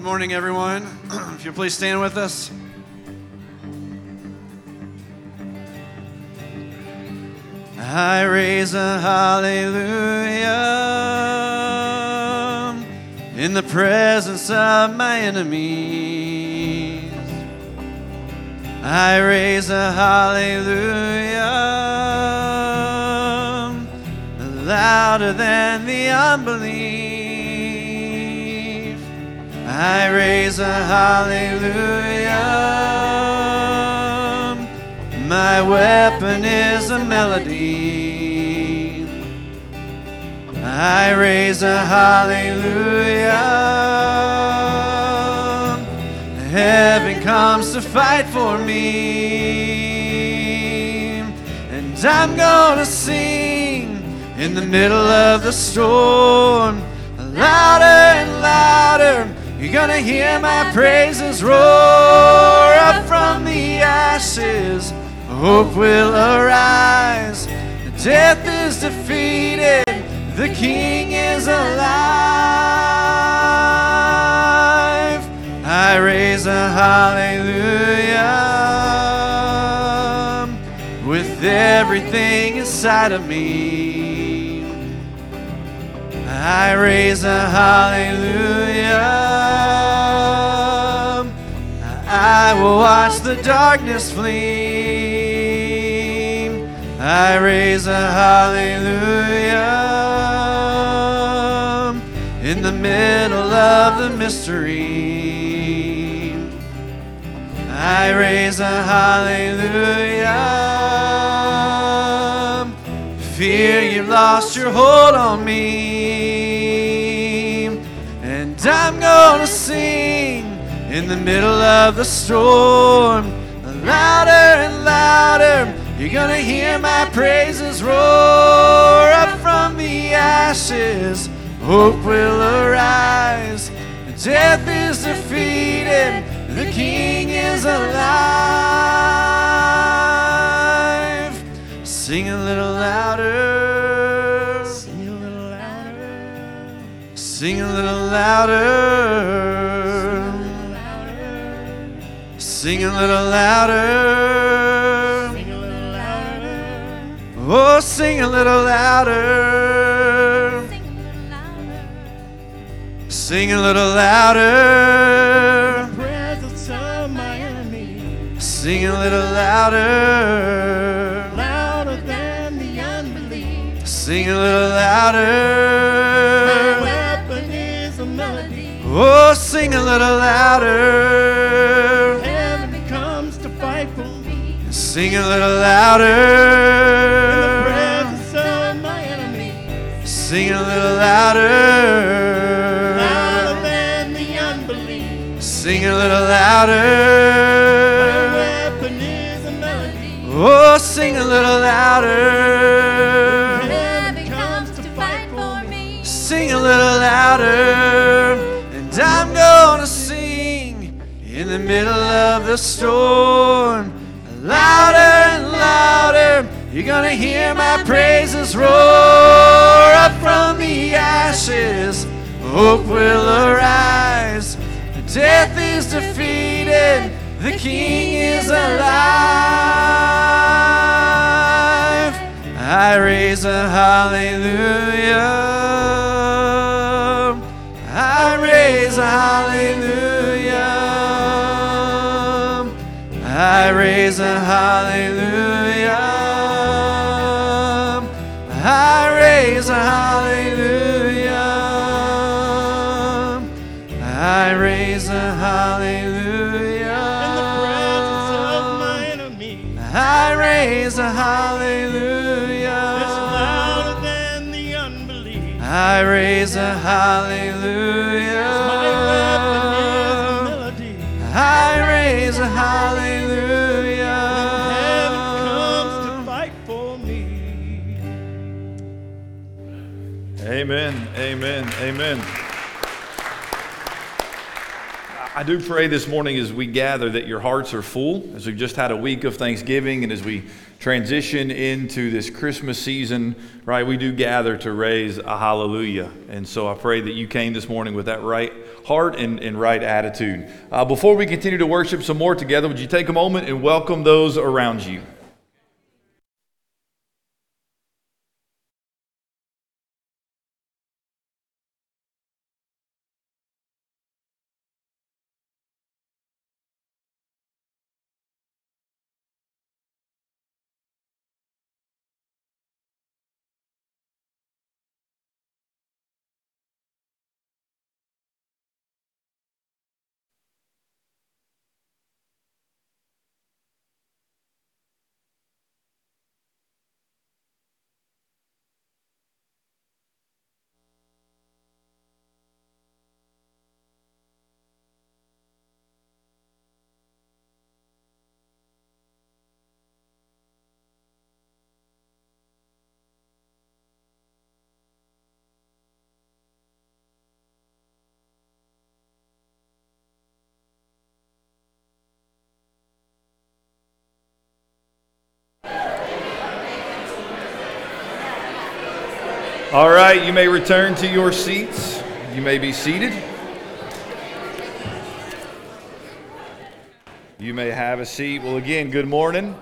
Good morning, everyone. if you'll please stand with us. I raise a hallelujah in the presence of my enemies. I raise a hallelujah louder than the unbelief. I raise a hallelujah. My weapon is a melody. I raise a hallelujah. Heaven comes to fight for me. And I'm gonna sing in the middle of the storm. Louder and louder, you're gonna hear my praises roar up from the ashes. Hope will arise. Death is defeated. The King is alive. I raise a hallelujah with everything inside of me. I raise a hallelujah. I will watch the darkness flee. I raise a hallelujah in the middle of the mystery. I raise a hallelujah. Fear you've lost your hold on me. And I'm gonna sing in the middle of the storm. Louder and louder, you're gonna hear my praises roar up from the ashes. Hope will arise. Death is defeated. The King is alive. Sing a little louder. Sing a little louder. Sing a little louder. Sing a little louder. Sing a little louder. Oh, sing a little louder. Sing a little louder. Presence of my enemy. Sing a little louder. Louder than the unbelief. Sing a little My louder. weapon is a melody. Oh, sing a little louder. Sing a little In the louder. presence of my enemy. Sing a little louder. Louder than the unbelief. Sing a little My louder. weapon is a melody. Oh, sing a little louder. When Heaven comes to fight for me. Sing a little louder. And I'm gonna sing in the middle of the storm. Louder and louder. You're gonna hear my praises roar up from the ashes. Hope will arise. Death is defeated. The King is alive. I raise a hallelujah. I raise a hallelujah. I raise a hallelujah. I raise a hallelujah. I raise a In the presence of hallelujah. my enemy. I raise a It's hallelujah. louder than the unbelief. I raise a hallelujah. Amen, amen, amen. I do pray this morning as we gather that your hearts are full, as we've just had a week of Thanksgiving, and as we transition into this Christmas season, right, we do gather to raise a hallelujah. And so I pray that you came this morning with that right heart and, and right attitude. Uh, before we continue to worship some more together, would you take a moment and welcome those around you? All right, you may return to your seats. You may be seated. You may have a seat. Well, again, good morning.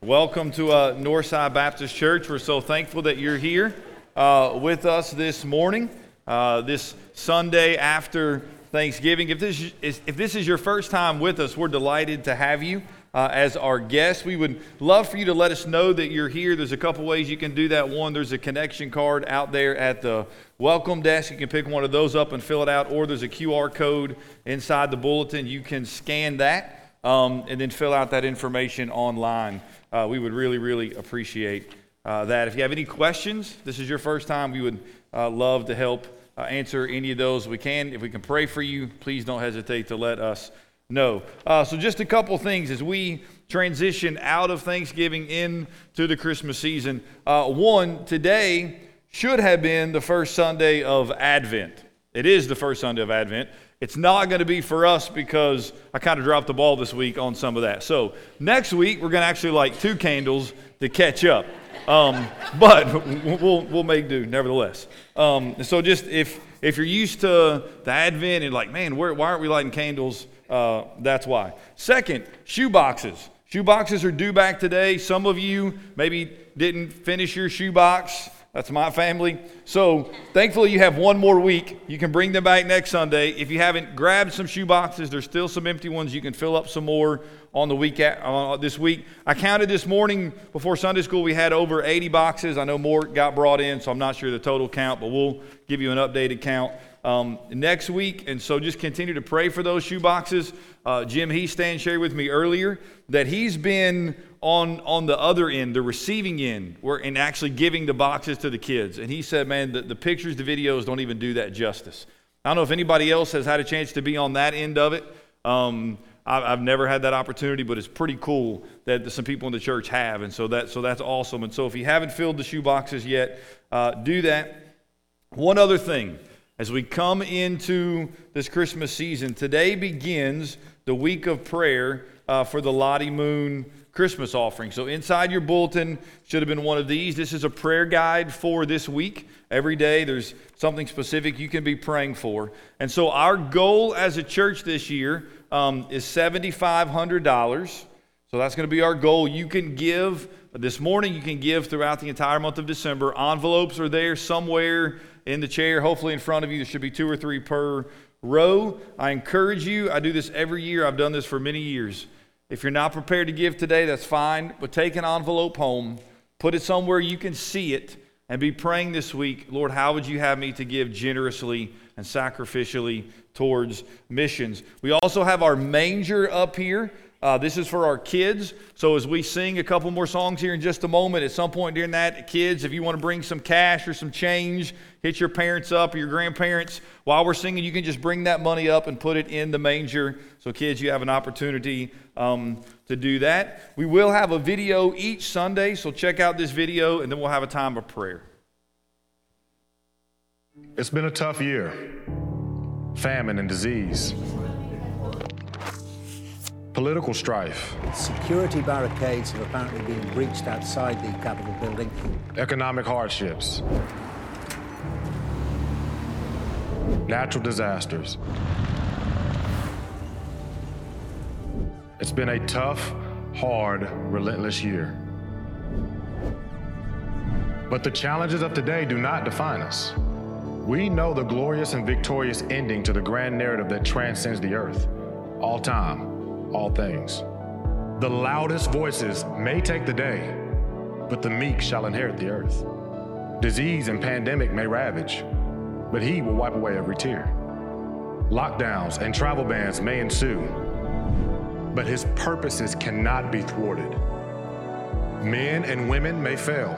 Welcome to uh, Northside Baptist Church. We're so thankful that you're here uh, with us this morning, uh, this Sunday after Thanksgiving. If this, is, if this is your first time with us, we're delighted to have you uh, as our guest. We would love for you to let us know that you're here. There's a couple ways you can do that. One, there's a connection card out there at the welcome desk. You can pick one of those up and fill it out, or there's a QR code inside the bulletin. You can scan that um, and then fill out that information online. Uh, we would really, really appreciate uh, that. If you have any questions, this is your first time, we would uh, love to help uh, answer any of those we can. If we can pray for you, please don't hesitate to let us no. Uh, so, just a couple things as we transition out of Thanksgiving into the Christmas season. Uh, one, today should have been the first Sunday of Advent. It is the first Sunday of Advent. It's not going to be for us because I kind of dropped the ball this week on some of that. So, next week, we're going to actually light two candles to catch up. Um, but we'll, we'll make do nevertheless. Um, so, just if, if you're used to the Advent and like, man, where, why aren't we lighting candles? Uh, that's why. Second, shoe boxes. Shoe boxes are due back today. Some of you maybe didn't finish your shoe box. That's my family. So thankfully, you have one more week. You can bring them back next Sunday. If you haven't grabbed some shoe boxes, there's still some empty ones. You can fill up some more on the week uh, this week. I counted this morning before Sunday school. We had over 80 boxes. I know more got brought in, so I'm not sure the total count, but we'll give you an updated count um, next week. And so just continue to pray for those shoe boxes. Uh, Jim Heastan shared with me earlier that he's been on, on the other end, the receiving end, where, and actually giving the boxes to the kids. And he said, man, the, the pictures, the videos don't even do that justice. I don't know if anybody else has had a chance to be on that end of it. Um, I've never had that opportunity, but it's pretty cool that some people in the church have, and so that so that's awesome. And so if you haven't filled the shoe boxes yet, uh, do that. One other thing, as we come into this Christmas season, today begins the week of prayer uh, for the Lottie Moon Christmas offering. So, inside your bulletin should have been one of these. This is a prayer guide for this week. Every day there's something specific you can be praying for. And so, our goal as a church this year um, is $7,500. So, that's going to be our goal. You can give this morning, you can give throughout the entire month of December. Envelopes are there somewhere in the chair, hopefully in front of you. There should be two or three per row. I encourage you, I do this every year, I've done this for many years. If you're not prepared to give today, that's fine, but take an envelope home, put it somewhere you can see it, and be praying this week Lord, how would you have me to give generously and sacrificially towards missions? We also have our manger up here. Uh, this is for our kids. So as we sing a couple more songs here in just a moment, at some point during that, kids, if you want to bring some cash or some change, hit your parents up or your grandparents while we're singing, you can just bring that money up and put it in the manger. So kids, you have an opportunity um, to do that. We will have a video each Sunday, so check out this video, and then we'll have a time of prayer. It's been a tough year famine and disease political strife, Security barricades have apparently been breached outside the Capitol building. economic hardships, natural disasters. It's been a tough, hard, relentless year. But the challenges of today do not define us. We know the glorious and victorious ending to the grand narrative that transcends the earth. All time, all things. The loudest voices may take the day, but the meek shall inherit the earth. Disease and pandemic may ravage, but he will wipe away every tear. Lockdowns and travel bans may ensue, but his purposes cannot be thwarted. Men and women may fail,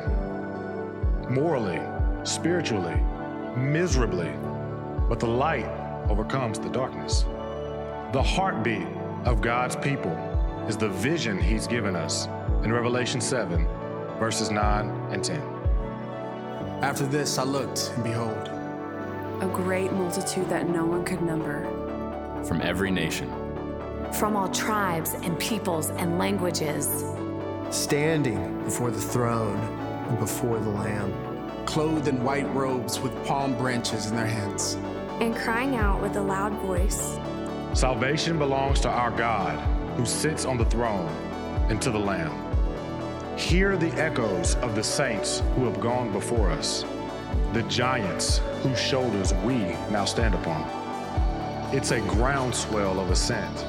morally, spiritually, miserably, but the light overcomes the darkness. The heartbeat of God's people is the vision he's given us in Revelation 7, verses 9 and 10. After this, I looked, and behold, a great multitude that no one could number. from every nation, from all tribes and peoples and languages. standing before the throne and before the Lamb, clothed in white robes with palm branches in their hands. and crying out with a loud voice Salvation belongs to our God who sits on the throne and to the Lamb. Hear the echoes of the saints who have gone before us, the giants whose shoulders we now stand upon. It's a groundswell of assent,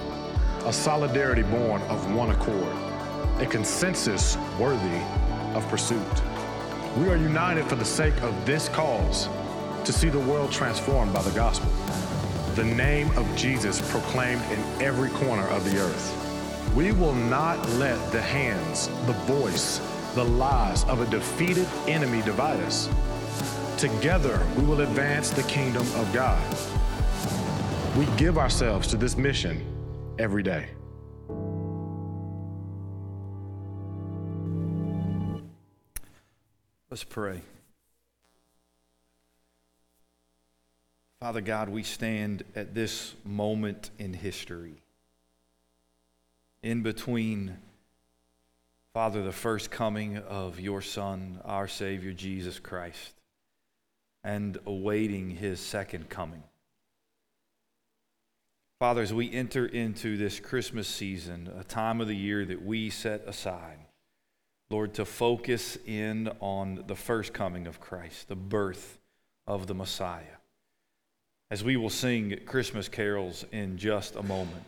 a solidarity born of one accord, a consensus worthy of pursuit. We are united for the sake of this cause to see the world transformed by the gospel the name of Jesus proclaimed in every corner of the earth. We will not let the hands, the voice, the lies of a defeated enemy divide us. Together, we will advance the kingdom of God. We give ourselves to this mission every day. Let's pray. Father God, we stand at this moment in history, in between, Father, the first coming of your Son, our Savior, Jesus Christ, and awaiting his second coming. Father, as we enter into this Christmas season, a time of the year that we set aside, Lord, to focus in on the first coming of Christ, the birth of the Messiah. As we will sing Christmas carols in just a moment,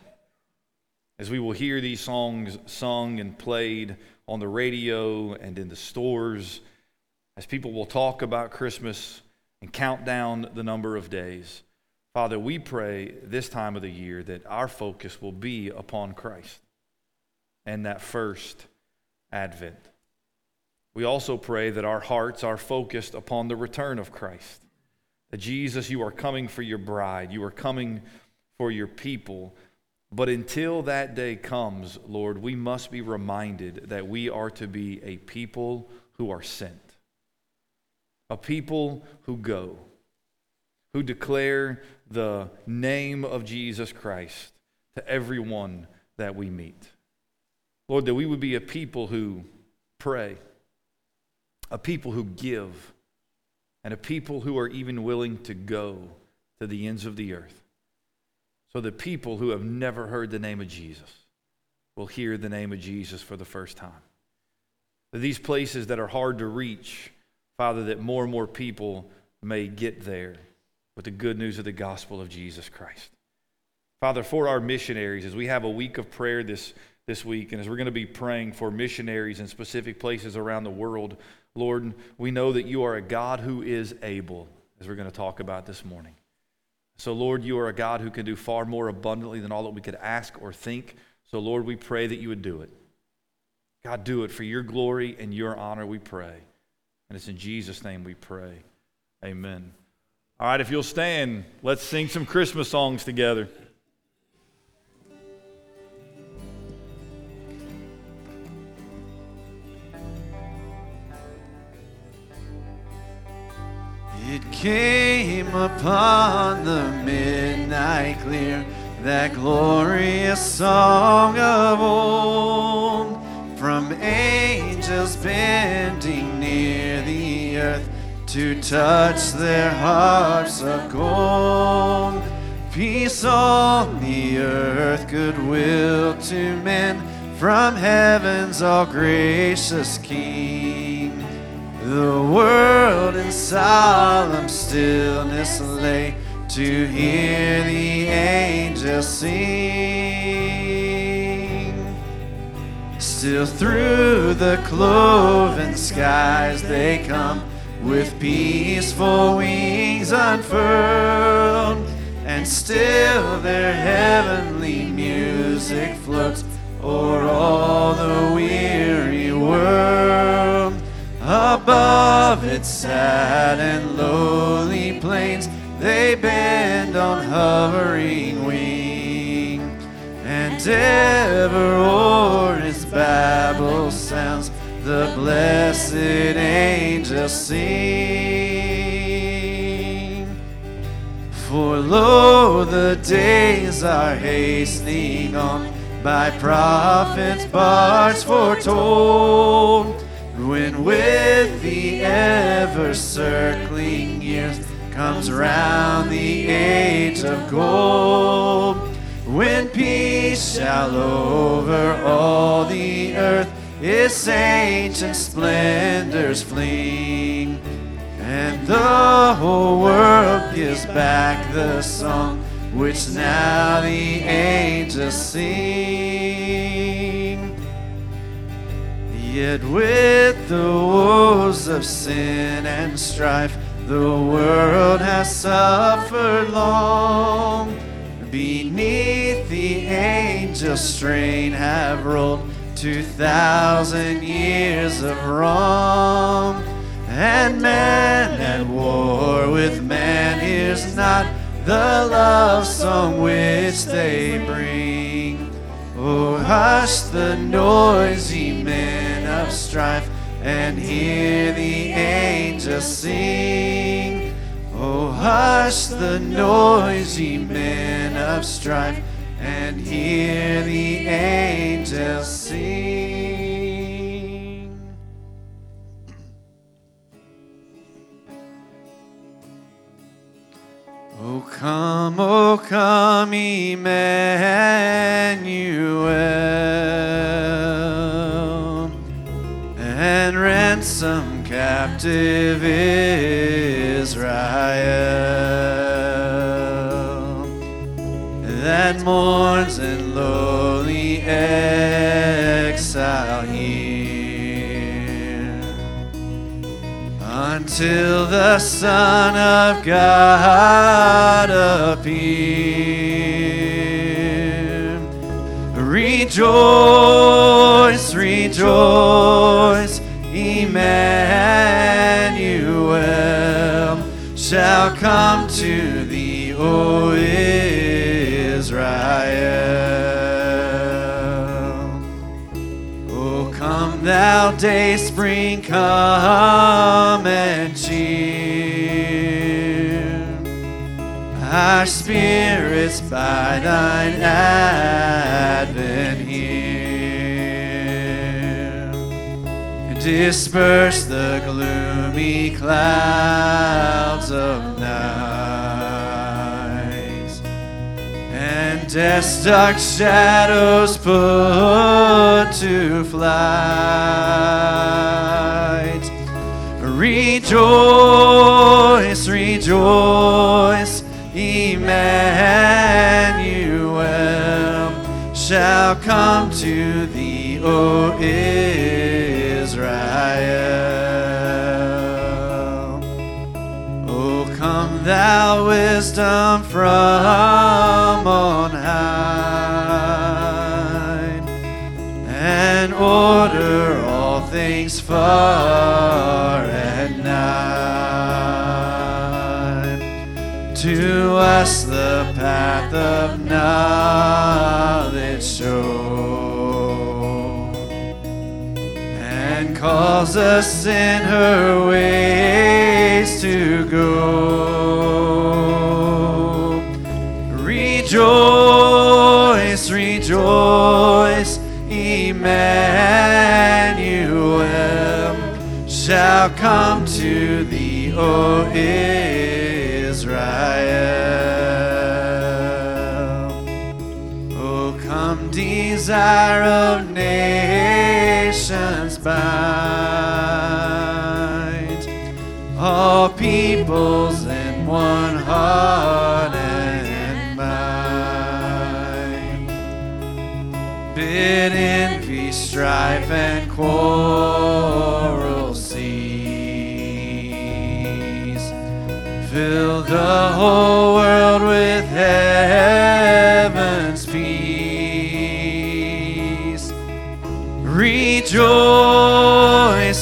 as we will hear these songs sung and played on the radio and in the stores, as people will talk about Christmas and count down the number of days, Father, we pray this time of the year that our focus will be upon Christ and that first advent. We also pray that our hearts are focused upon the return of Christ. That Jesus, you are coming for your bride, you are coming for your people. But until that day comes, Lord, we must be reminded that we are to be a people who are sent, a people who go, who declare the name of Jesus Christ to everyone that we meet. Lord, that we would be a people who pray a people who give, and a people who are even willing to go to the ends of the earth. So that people who have never heard the name of Jesus will hear the name of Jesus for the first time. That these places that are hard to reach, Father, that more and more people may get there with the good news of the gospel of Jesus Christ. Father, for our missionaries, as we have a week of prayer this, this week, and as we're going to be praying for missionaries in specific places around the world, Lord, we know that you are a God who is able, as we're going to talk about this morning. So, Lord, you are a God who can do far more abundantly than all that we could ask or think. So, Lord, we pray that you would do it. God, do it for your glory and your honor, we pray. And it's in Jesus' name we pray. Amen. All right, if you'll stand, let's sing some Christmas songs together. It came upon the midnight clear, that glorious song of old from angels bending near the earth to touch their harps of gold. Peace on the earth, goodwill to men from heaven's all gracious King. The world in solemn stillness lay to hear the angels sing. Still through the cloven skies they come with peaceful wings unfurled, and still their heavenly music floats o'er all the weary world. Above its sad and lowly plains, they bend on hovering wing, and ever o'er the blessed angels sing. For lo, the days are hastening on by prophets' bards foretold, when with the ever circling years comes round the age of gold, when peace shall over all the earth its ancient splendors fling, and the whole world gives back the song which now the angels sing. Yet with the woes of sin and strife, the world has suffered long. Beneath the angel strain have rolled two thousand years of wrong. And man at war with man hears not the love song which they bring. Oh, hush the noisy men of strife and hear the angels sing. Oh, hush the noisy men of strife and hear the angels sing. Oh, come, oh, come, Emmanuel, and ransom captive Israel that mourns in lowly exile here until the Son of God appear. Rejoice, rejoice, Emmanuel shall come to thee, O thou day spring, come and cheer our spirits by thine advent here. Disperse the gloomy clouds of night death's dark shadows put to flight. Rejoice, rejoice, Emmanuel shall come to thee, O Israel. O come, thou wisdom from on high, and order all things far and nigh. To us the path of knowledge show, and cause us in her ways to go. Rejoice rejoice, Emmanuel shall come to thee, O Israel. O come, desire of nations, bind all peoples in one heart Bid envy, strife, and quarrel cease. Fill the whole world with heaven's peace. Rejoice,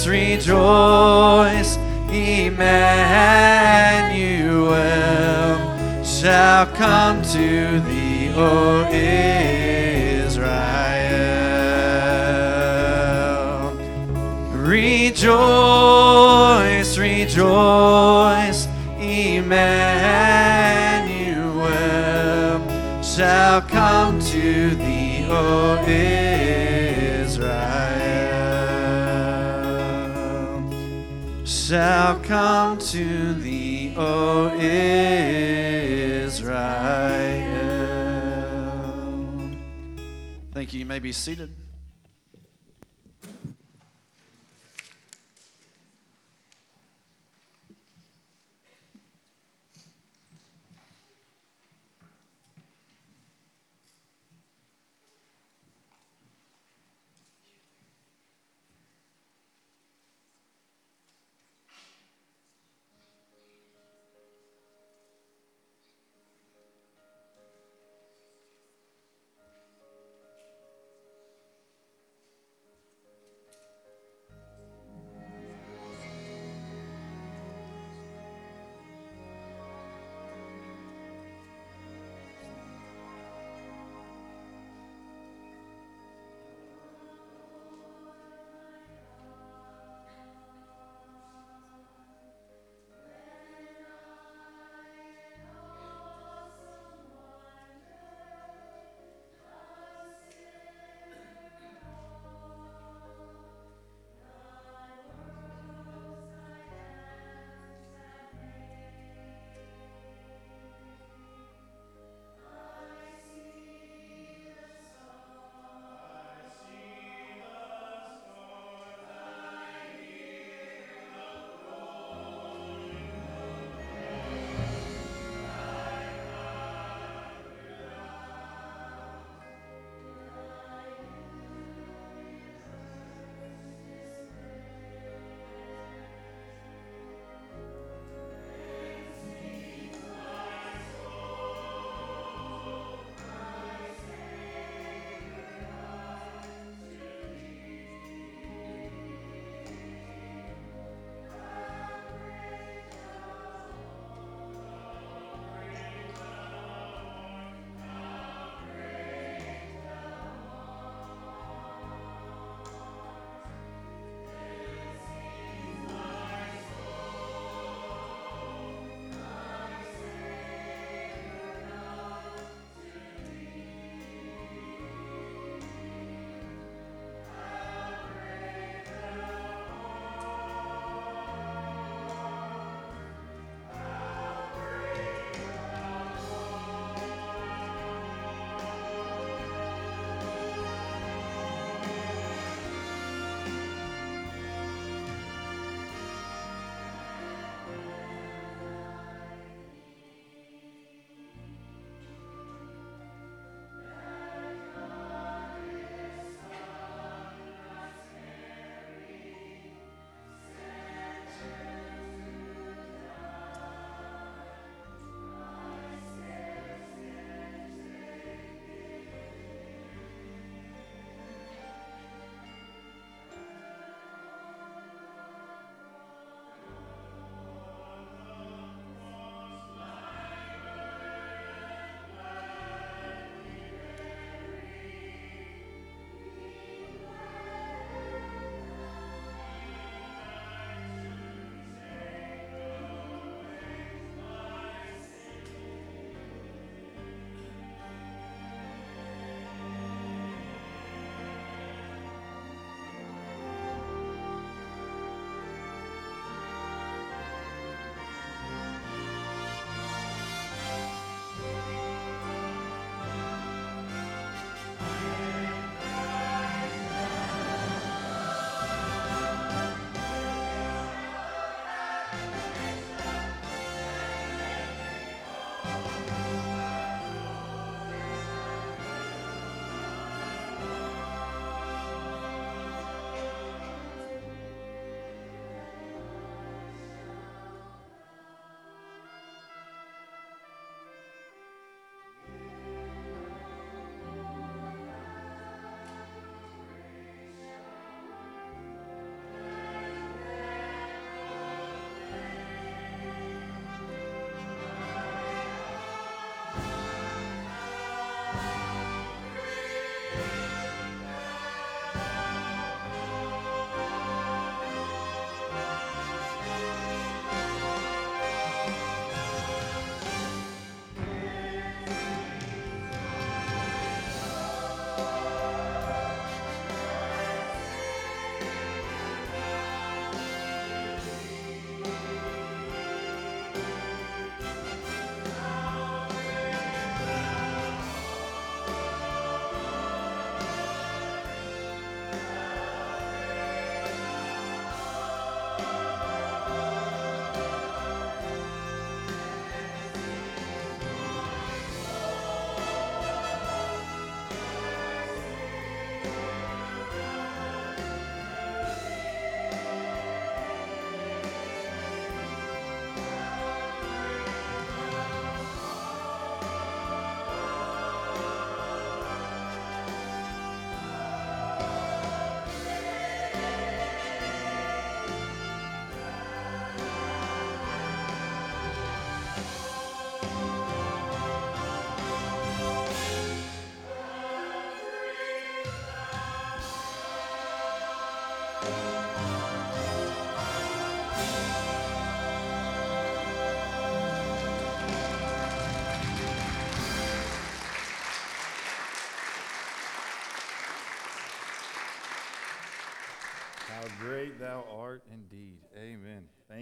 rejoice, Emmanuel shall come to thee, O Israel. Come to thee, O Israel. Thank you. You may be seated.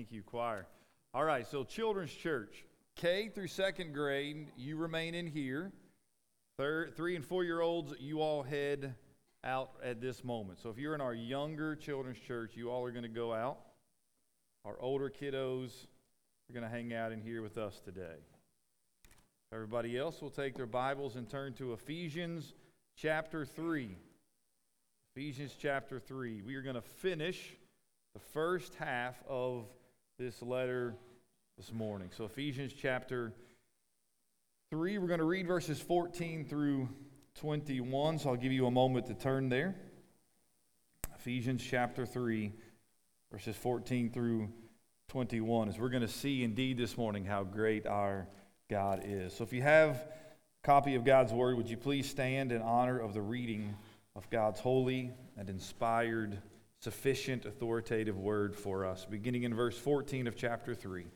Thank you, choir. All right, so children's church, K through second grade, you remain in here. Third, three and four year olds, you all head out at this moment. So if you're in our younger children's church, you all are going to go out. Our older kiddos are going to hang out in here with us today. Everybody else will take their Bibles and turn to Ephesians chapter 3. Ephesians chapter 3. We are going to finish the first half of this letter this morning. So, Ephesians chapter 3, we're going to read verses 14 through 21. So, I'll give you a moment to turn there. Ephesians chapter 3, verses 14 through 21, as we're going to see indeed this morning how great our God is. So, if you have a copy of God's Word, would you please stand in honor of the reading of God's holy and inspired, sufficient, authoritative Word for us, beginning in verse 14 of chapter 3.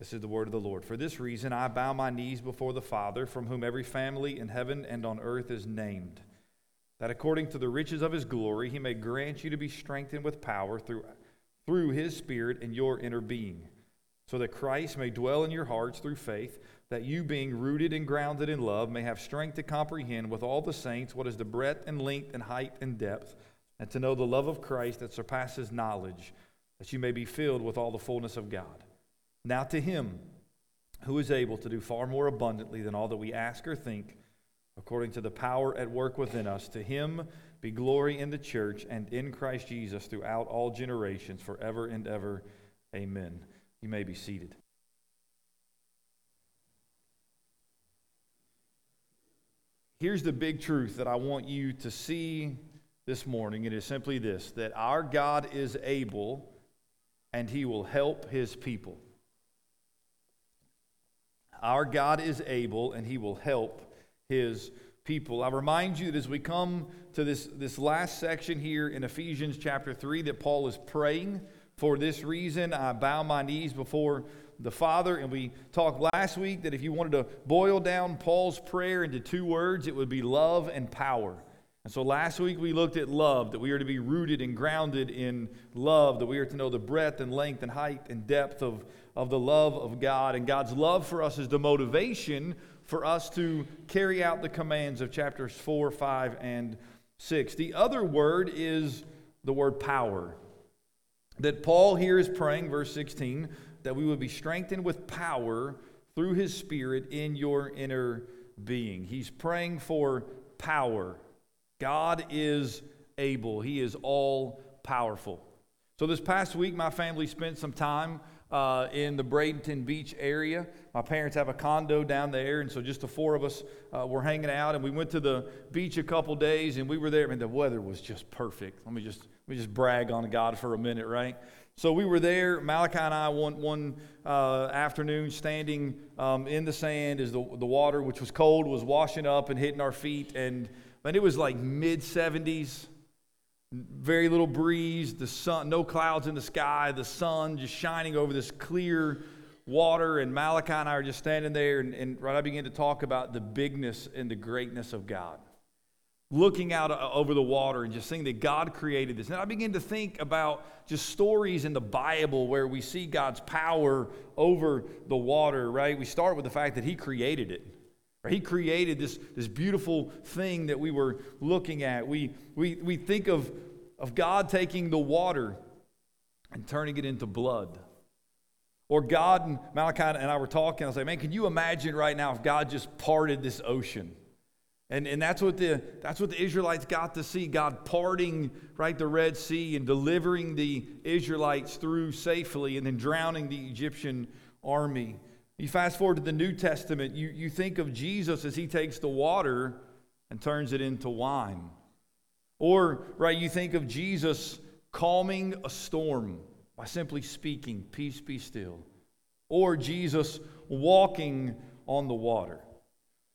This is the word of the Lord. For this reason, I bow my knees before the Father, from whom every family in heaven and on earth is named, that according to the riches of his glory, he may grant you to be strengthened with power through, through his Spirit in your inner being, so that Christ may dwell in your hearts through faith, that you, being rooted and grounded in love, may have strength to comprehend with all the saints what is the breadth and length and height and depth, and to know the love of Christ that surpasses knowledge, that you may be filled with all the fullness of God. Now to him who is able to do far more abundantly than all that we ask or think, according to the power at work within us, to him be glory in the church and in Christ Jesus throughout all generations, forever and ever. Amen. You may be seated. Here's the big truth that I want you to see this morning. It is simply this that our God is able and he will help his people. Our God is able and he will help his people. I remind you that as we come to this, this last section here in Ephesians chapter 3, that Paul is praying. For this reason, I bow my knees before the Father. And we talked last week that if you wanted to boil down Paul's prayer into two words, it would be love and power. And so last week we looked at love, that we are to be rooted and grounded in love, that we are to know the breadth and length and height and depth of, of the love of God. And God's love for us is the motivation for us to carry out the commands of chapters 4, 5, and 6. The other word is the word power. That Paul here is praying, verse 16, that we would be strengthened with power through his Spirit in your inner being. He's praying for power. God is able, He is all powerful. So, this past week, my family spent some time uh, in the Bradenton Beach area. My parents have a condo down there, and so just the four of us uh, were hanging out. And we went to the beach a couple days, and we were there. I mean, the weather was just perfect. Let me just let me just brag on God for a minute, right? So we were there. Malachi and I one one uh, afternoon standing um, in the sand as the the water, which was cold, was washing up and hitting our feet, and man, it was like mid 70s very little breeze, the sun, no clouds in the sky, the sun just shining over this clear water. And Malachi and I are just standing there, and, and right I began to talk about the bigness and the greatness of God. Looking out uh, over the water and just seeing that God created this. And I begin to think about just stories in the Bible where we see God's power over the water, right? We start with the fact that He created it. He created this, this beautiful thing that we were looking at. We, we, we think of, of God taking the water and turning it into blood. Or God and Malachi and I were talking. I was like, man, can you imagine right now if God just parted this ocean? And, and that's, what the, that's what the Israelites got to see God parting right the Red Sea and delivering the Israelites through safely and then drowning the Egyptian army. You fast forward to the New Testament, you, you think of Jesus as he takes the water and turns it into wine. Or, right, you think of Jesus calming a storm by simply speaking, Peace be still. Or Jesus walking on the water.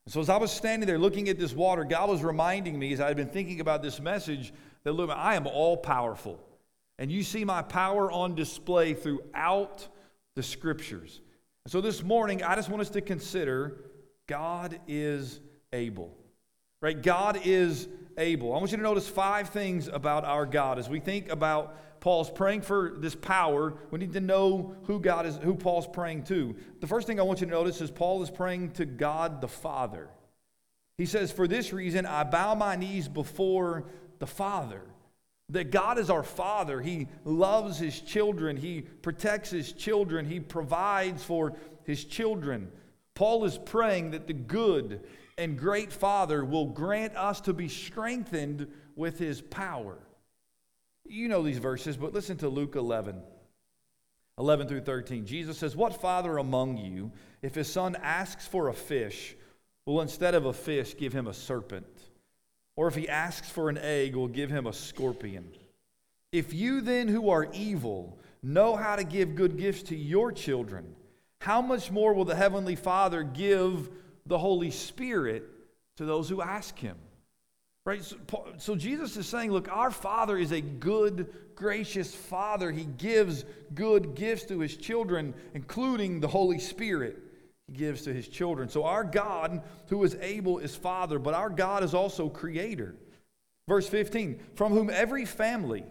so, as I was standing there looking at this water, God was reminding me, as I had been thinking about this message, that look, I am all powerful. And you see my power on display throughout the scriptures. So this morning, I just want us to consider God is able. Right? God is able. I want you to notice five things about our God. As we think about Paul's praying for this power, we need to know who God is, who Paul's praying to. The first thing I want you to notice is Paul is praying to God the Father. He says, For this reason, I bow my knees before the Father. That God is our Father. He loves His children. He protects His children. He provides for His children. Paul is praying that the good and great Father will grant us to be strengthened with His power. You know these verses, but listen to Luke 11. 11 through 13. Jesus says, What father among you, if his son asks for a fish, will instead of a fish give him a serpent? Or if he asks for an egg, we'll give him a scorpion? If you then, who are evil, know how to give good gifts to your children, how much more will the Heavenly Father give the Holy Spirit to those who ask him? Right? So, so, Jesus is saying, look, our Father is a good, gracious Father. He gives good gifts to his children, including the Holy Spirit gives to his children. So our God, who is able, is Father, but our God is also Creator. Verse 15, from whom every family,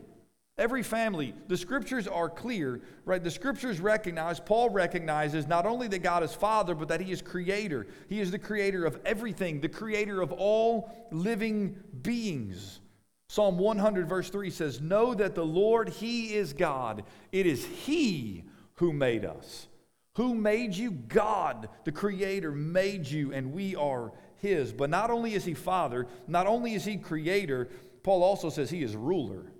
every family, the scriptures are clear, right? The scriptures recognize, Paul recognizes not only that God is Father, but that He is Creator. He is the Creator of everything, the Creator of all living beings. Psalm 100, verse 3 says, Know that the Lord, He is God. It is He who made us. Who made you? God, the Creator, made you, and we are His. But not only is He Father, not only is He Creator, Paul also says He is ruler.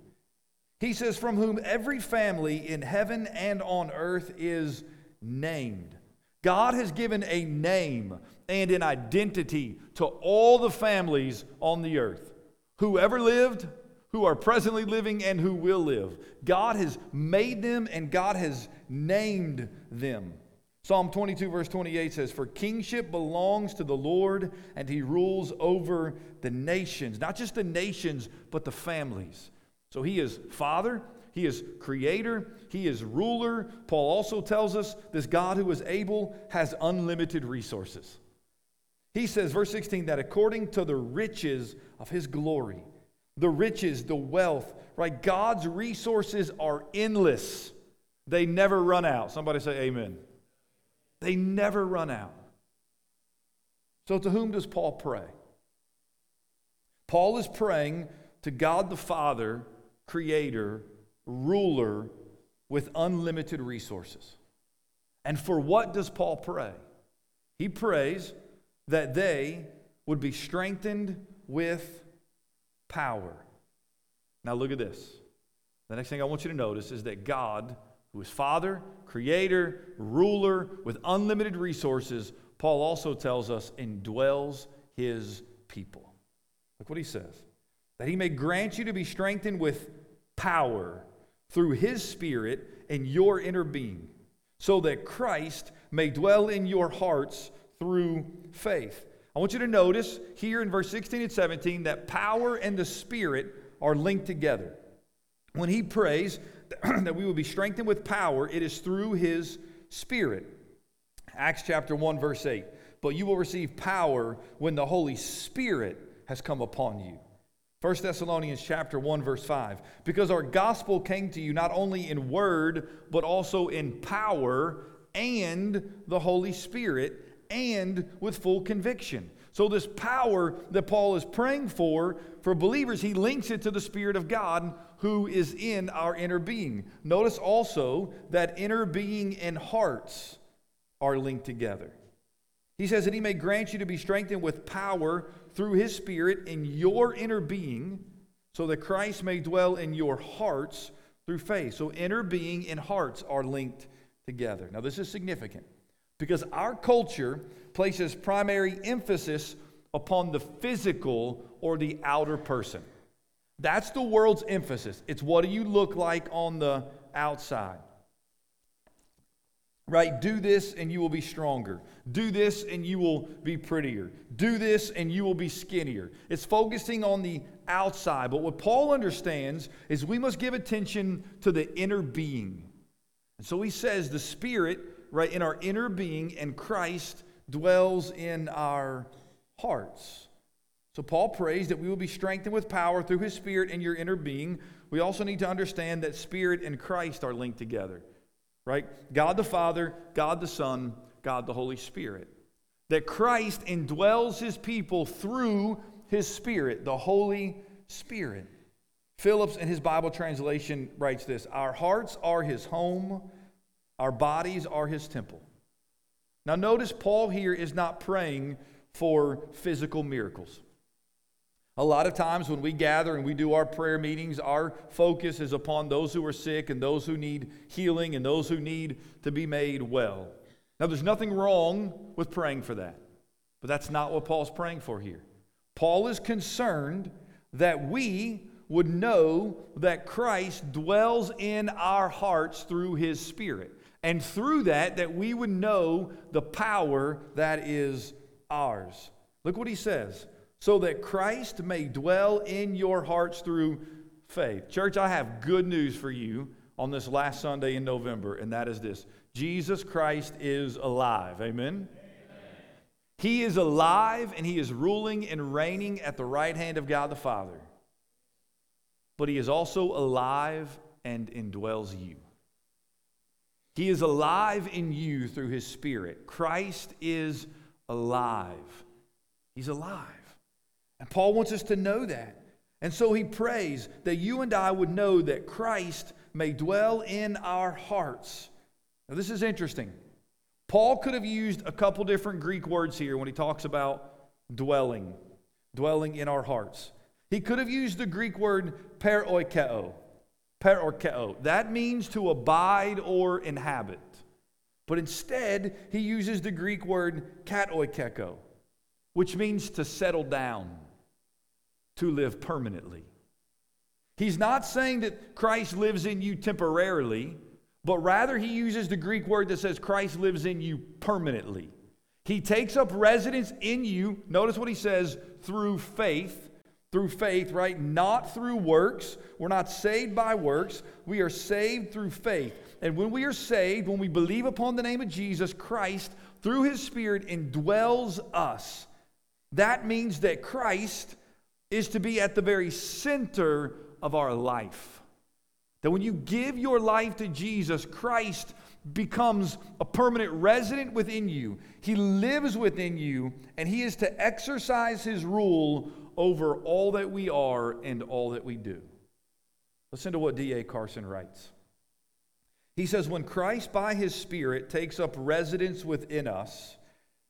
He says, From whom every family in heaven and on earth is named. God has given a name and an identity to all the families on the earth. Whoever lived, who are presently living, and who will live. God has made them and God has named them. Psalm 22, verse 28 says, For kingship belongs to the Lord, and he rules over the nations. Not just the nations, but the families. So he is Father, he is Creator, he is ruler. Paul also tells us this God who is able has unlimited resources. He says, verse 16, that according to the riches of his glory, the riches, the wealth, right? God's resources are endless, they never run out. Somebody say, Amen. They never run out. So, to whom does Paul pray? Paul is praying to God the Father, Creator, ruler, with unlimited resources. And for what does Paul pray? He prays that they would be strengthened with power. Now, look at this. The next thing I want you to notice is that God who is Father, Creator, ruler, with unlimited resources, Paul also tells us indwells his people. Look what he says that he may grant you to be strengthened with power through his Spirit in your inner being, so that Christ may dwell in your hearts through faith. I want you to notice here in verse 16 and 17 that power and the Spirit are linked together. When he prays, that we will be strengthened with power, it is through his Spirit. Acts chapter 1, verse 8. But you will receive power when the Holy Spirit has come upon you. 1 Thessalonians chapter 1 verse 5 because our gospel came to you not only in word but also in power and the Holy Spirit and with full conviction. So, this power that Paul is praying for, for believers, he links it to the Spirit of God who is in our inner being. Notice also that inner being and hearts are linked together. He says that he may grant you to be strengthened with power through his Spirit in your inner being, so that Christ may dwell in your hearts through faith. So, inner being and hearts are linked together. Now, this is significant because our culture places primary emphasis upon the physical or the outer person. That's the world's emphasis. It's what do you look like on the outside? Right? Do this and you will be stronger. Do this and you will be prettier. Do this and you will be skinnier. It's focusing on the outside. But what Paul understands is we must give attention to the inner being. And so he says the Spirit, right, in our inner being and Christ dwells in our hearts. So Paul prays that we will be strengthened with power through his spirit in your inner being. We also need to understand that spirit and Christ are linked together. Right? God the Father, God the Son, God the Holy Spirit. That Christ indwells his people through his spirit, the Holy Spirit. Phillips in his Bible translation writes this, "Our hearts are his home, our bodies are his temple." Now notice Paul here is not praying for physical miracles. A lot of times when we gather and we do our prayer meetings, our focus is upon those who are sick and those who need healing and those who need to be made well. Now, there's nothing wrong with praying for that, but that's not what Paul's praying for here. Paul is concerned that we would know that Christ dwells in our hearts through his Spirit. And through that, that we would know the power that is ours. Look what he says so that Christ may dwell in your hearts through faith. Church, I have good news for you on this last Sunday in November, and that is this Jesus Christ is alive. Amen? Amen? He is alive and he is ruling and reigning at the right hand of God the Father. But he is also alive and indwells you. He is alive in you through his Spirit. Christ is alive. He's alive. And Paul wants us to know that. And so he prays that you and I would know that Christ may dwell in our hearts. Now, this is interesting. Paul could have used a couple different Greek words here when he talks about dwelling, dwelling in our hearts. He could have used the Greek word paroikeo, paroikeo. That means to abide or inhabit. But instead, he uses the Greek word katoikeo, which means to settle down to live permanently. He's not saying that Christ lives in you temporarily, but rather he uses the Greek word that says Christ lives in you permanently. He takes up residence in you, notice what he says, through faith. Through faith, right? Not through works. We're not saved by works. We are saved through faith. And when we are saved, when we believe upon the name of Jesus, Christ, through his Spirit, indwells us. That means that Christ is to be at the very center of our life. That when you give your life to Jesus, Christ becomes a permanent resident within you. He lives within you, and He is to exercise His rule over all that we are and all that we do. Listen to what D.A. Carson writes. He says, When Christ by His Spirit takes up residence within us,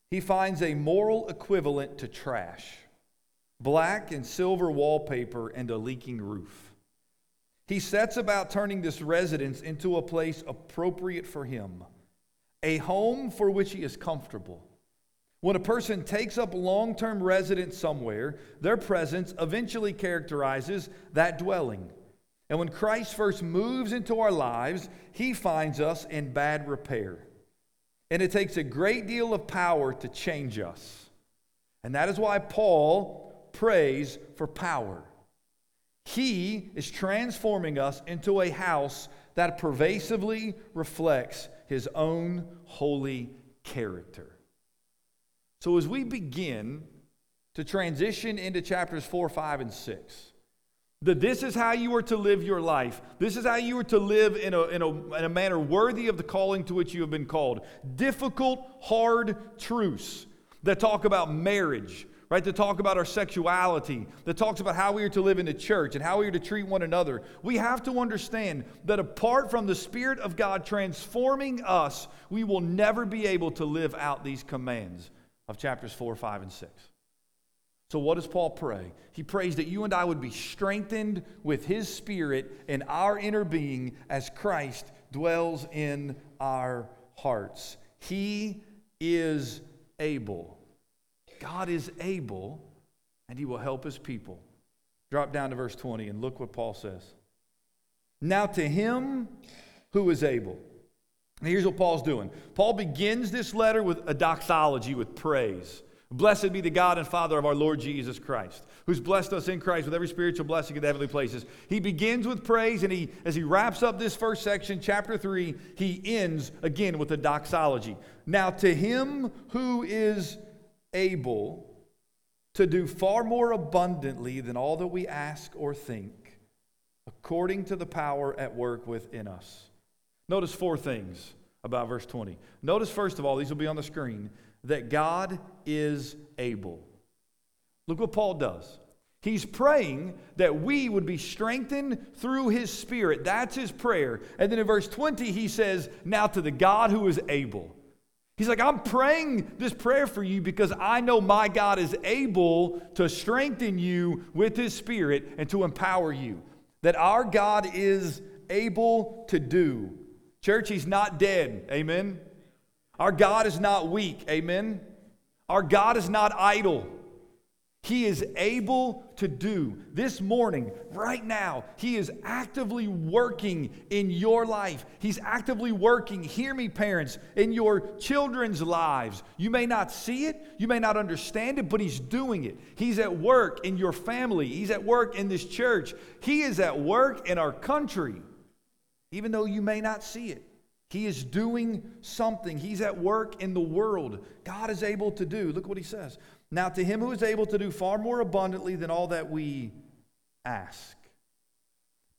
He finds a moral equivalent to trash black and silver wallpaper, and a leaking roof. He sets about turning this residence into a place appropriate for him, a home for which he is comfortable. When a person takes up long term residence somewhere, their presence eventually characterizes that dwelling. And when Christ first moves into our lives, he finds us in bad repair. And it takes a great deal of power to change us. And that is why Paul prays for power. He is transforming us into a house that pervasively reflects his own holy character. So, as we begin to transition into chapters 4, 5, and 6, that this is how you are to live your life. This is how you are to live in a, in, a, in a manner worthy of the calling to which you have been called. Difficult, hard truths that talk about marriage, right? To talk about our sexuality, that talks about how we are to live in the church and how we are to treat one another. We have to understand that apart from the Spirit of God transforming us, we will never be able to live out these commands of chapters 4, 5, and 6. So, what does Paul pray? He prays that you and I would be strengthened with his Spirit in our inner being as Christ dwells in our hearts. He is able. God is able and he will help his people. Drop down to verse 20 and look what Paul says. Now to him who is able. And here's what Paul's doing. Paul begins this letter with a doxology, with praise. Blessed be the God and Father of our Lord Jesus Christ, who's blessed us in Christ with every spiritual blessing in the heavenly places. He begins with praise, and he, as he wraps up this first section, chapter 3, he ends again with a doxology. Now, to him who is able to do far more abundantly than all that we ask or think, according to the power at work within us. Notice four things about verse 20. Notice, first of all, these will be on the screen, that God is able. Look what Paul does. He's praying that we would be strengthened through his spirit. That's his prayer. And then in verse 20, he says, Now to the God who is able. He's like, I'm praying this prayer for you because I know my God is able to strengthen you with his spirit and to empower you. That our God is able to do. Church, he's not dead. Amen. Our God is not weak. Amen. Our God is not idle. He is able to do this morning, right now. He is actively working in your life. He's actively working, hear me, parents, in your children's lives. You may not see it, you may not understand it, but He's doing it. He's at work in your family, He's at work in this church, He is at work in our country, even though you may not see it. He is doing something. He's at work in the world. God is able to do. Look what he says. Now, to him who is able to do far more abundantly than all that we ask.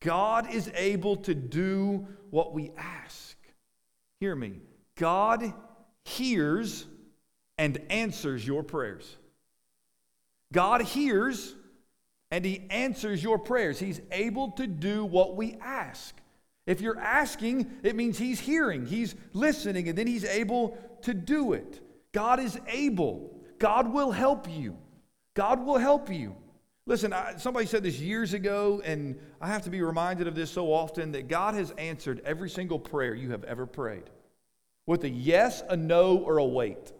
God is able to do what we ask. Hear me. God hears and answers your prayers. God hears and he answers your prayers. He's able to do what we ask. If you're asking, it means he's hearing, he's listening, and then he's able to do it. God is able. God will help you. God will help you. Listen, I, somebody said this years ago, and I have to be reminded of this so often that God has answered every single prayer you have ever prayed with a yes, a no, or a wait.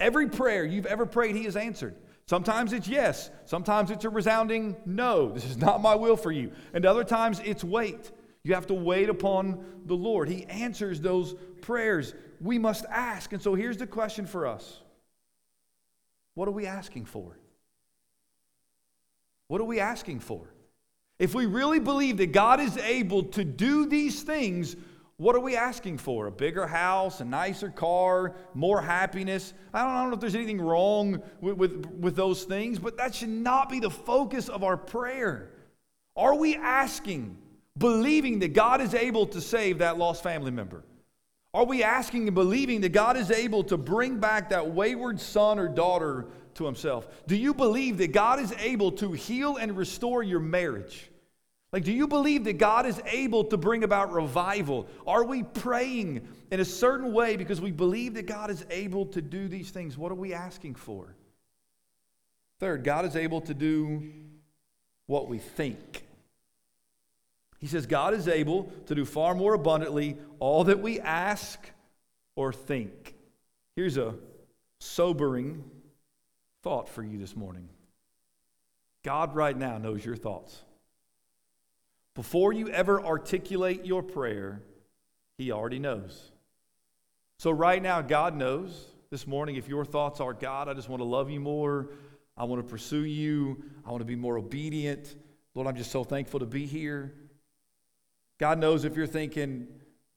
Every prayer you've ever prayed, He has answered. Sometimes it's yes, sometimes it's a resounding no. This is not my will for you. And other times it's wait. You have to wait upon the Lord. He answers those prayers. We must ask. And so here's the question for us what are we asking for? What are we asking for? If we really believe that God is able to do these things, what are we asking for? A bigger house, a nicer car, more happiness? I don't, I don't know if there's anything wrong with, with, with those things, but that should not be the focus of our prayer. Are we asking, believing that God is able to save that lost family member? Are we asking and believing that God is able to bring back that wayward son or daughter to himself? Do you believe that God is able to heal and restore your marriage? Like, do you believe that God is able to bring about revival? Are we praying in a certain way because we believe that God is able to do these things? What are we asking for? Third, God is able to do what we think. He says, God is able to do far more abundantly all that we ask or think. Here's a sobering thought for you this morning God, right now, knows your thoughts. Before you ever articulate your prayer, He already knows. So, right now, God knows this morning if your thoughts are, God, I just want to love you more. I want to pursue you. I want to be more obedient. Lord, I'm just so thankful to be here. God knows if you're thinking,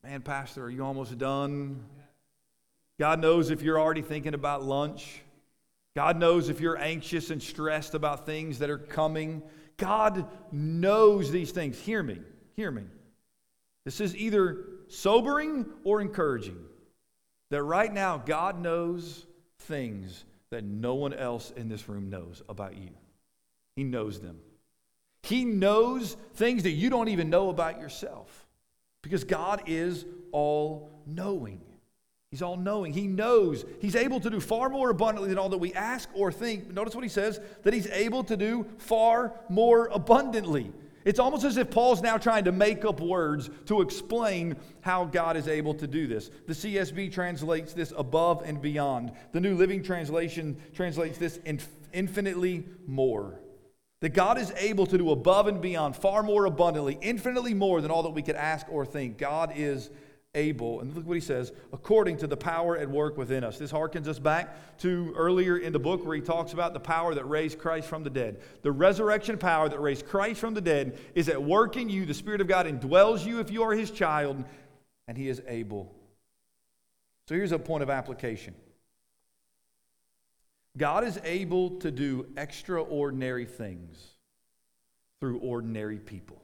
man, Pastor, are you almost done? God knows if you're already thinking about lunch. God knows if you're anxious and stressed about things that are coming. God knows these things. Hear me. Hear me. This is either sobering or encouraging. That right now, God knows things that no one else in this room knows about you. He knows them. He knows things that you don't even know about yourself because God is all knowing. He's all knowing. He knows. He's able to do far more abundantly than all that we ask or think. Notice what he says that he's able to do far more abundantly. It's almost as if Paul's now trying to make up words to explain how God is able to do this. The CSB translates this above and beyond. The New Living Translation translates this infinitely more. That God is able to do above and beyond, far more abundantly, infinitely more than all that we could ask or think. God is able. And look what he says according to the power at work within us. This harkens us back to earlier in the book where he talks about the power that raised Christ from the dead. The resurrection power that raised Christ from the dead is at work in you. The Spirit of God indwells you if you are his child, and he is able. So here's a point of application. God is able to do extraordinary things through ordinary people.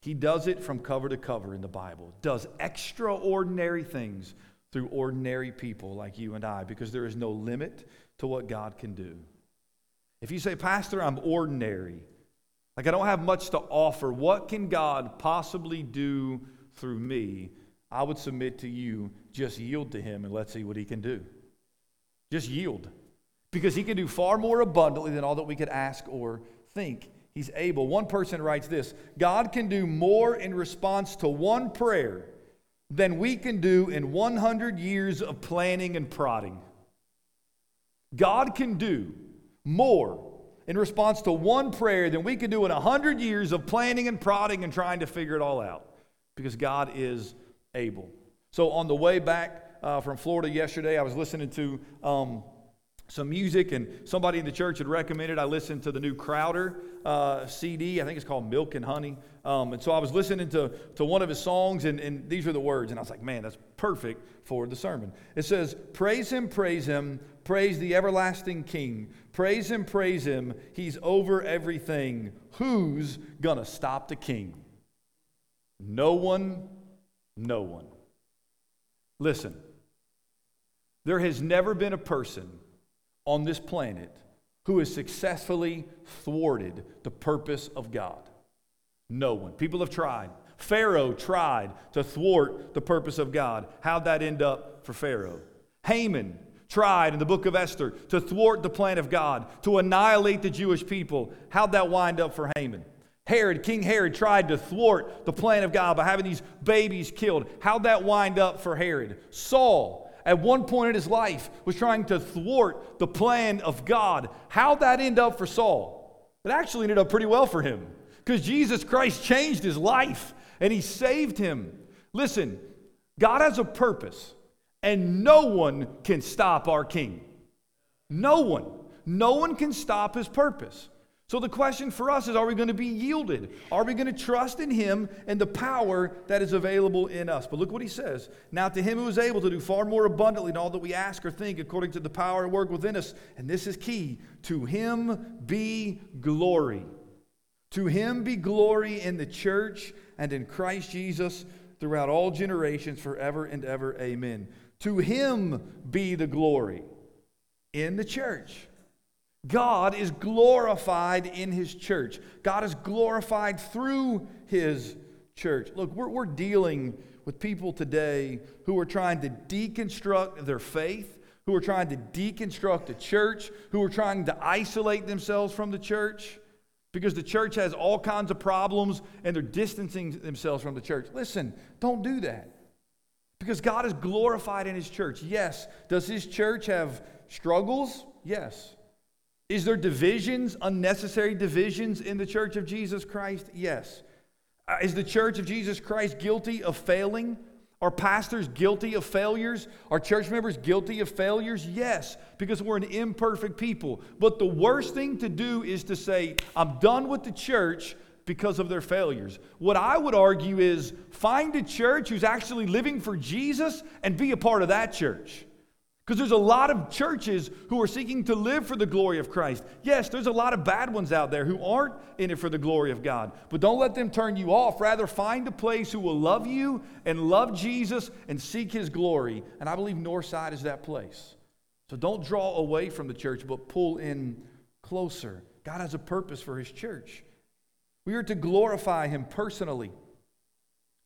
He does it from cover to cover in the Bible, does extraordinary things through ordinary people like you and I, because there is no limit to what God can do. If you say, Pastor, I'm ordinary, like I don't have much to offer, what can God possibly do through me? I would submit to you, just yield to Him and let's see what He can do. Just yield. Because He can do far more abundantly than all that we could ask or think. He's able. One person writes this God can do more in response to one prayer than we can do in 100 years of planning and prodding. God can do more in response to one prayer than we can do in 100 years of planning and prodding and trying to figure it all out because God is able. So, on the way back uh, from Florida yesterday, I was listening to um, some music, and somebody in the church had recommended I listen to the new Crowder uh, CD. I think it's called Milk and Honey. Um, and so I was listening to, to one of his songs, and, and these are the words, and I was like, man, that's perfect for the sermon. It says, Praise him, praise him, praise the everlasting King. Praise him, praise him. He's over everything. Who's going to stop the king? No one, no one. Listen, there has never been a person on this planet who has successfully thwarted the purpose of God? No one. People have tried. Pharaoh tried to thwart the purpose of God. How'd that end up for Pharaoh? Haman tried in the book of Esther to thwart the plan of God, to annihilate the Jewish people. How'd that wind up for Haman? Herod, King Herod, tried to thwart the plan of God by having these babies killed. How'd that wind up for Herod? Saul at one point in his life was trying to thwart the plan of God. How'd that end up for Saul? It actually ended up pretty well for him because Jesus Christ changed his life and he saved him. Listen, God has a purpose, and no one can stop our King. No one. No one can stop his purpose. So the question for us is are we going to be yielded? Are we going to trust in him and the power that is available in us? But look what he says. Now to him who is able to do far more abundantly than all that we ask or think according to the power at work within us. And this is key. To him be glory. To him be glory in the church and in Christ Jesus throughout all generations forever and ever. Amen. To him be the glory in the church God is glorified in his church. God is glorified through his church. Look, we're, we're dealing with people today who are trying to deconstruct their faith, who are trying to deconstruct the church, who are trying to isolate themselves from the church because the church has all kinds of problems and they're distancing themselves from the church. Listen, don't do that. Because God is glorified in his church. Yes. Does his church have struggles? Yes. Is there divisions, unnecessary divisions in the church of Jesus Christ? Yes. Uh, is the church of Jesus Christ guilty of failing? Are pastors guilty of failures? Are church members guilty of failures? Yes, because we're an imperfect people. But the worst thing to do is to say, I'm done with the church because of their failures. What I would argue is find a church who's actually living for Jesus and be a part of that church. Because there's a lot of churches who are seeking to live for the glory of Christ. Yes, there's a lot of bad ones out there who aren't in it for the glory of God. But don't let them turn you off. Rather, find a place who will love you and love Jesus and seek his glory. And I believe Northside is that place. So don't draw away from the church, but pull in closer. God has a purpose for his church. We are to glorify him personally,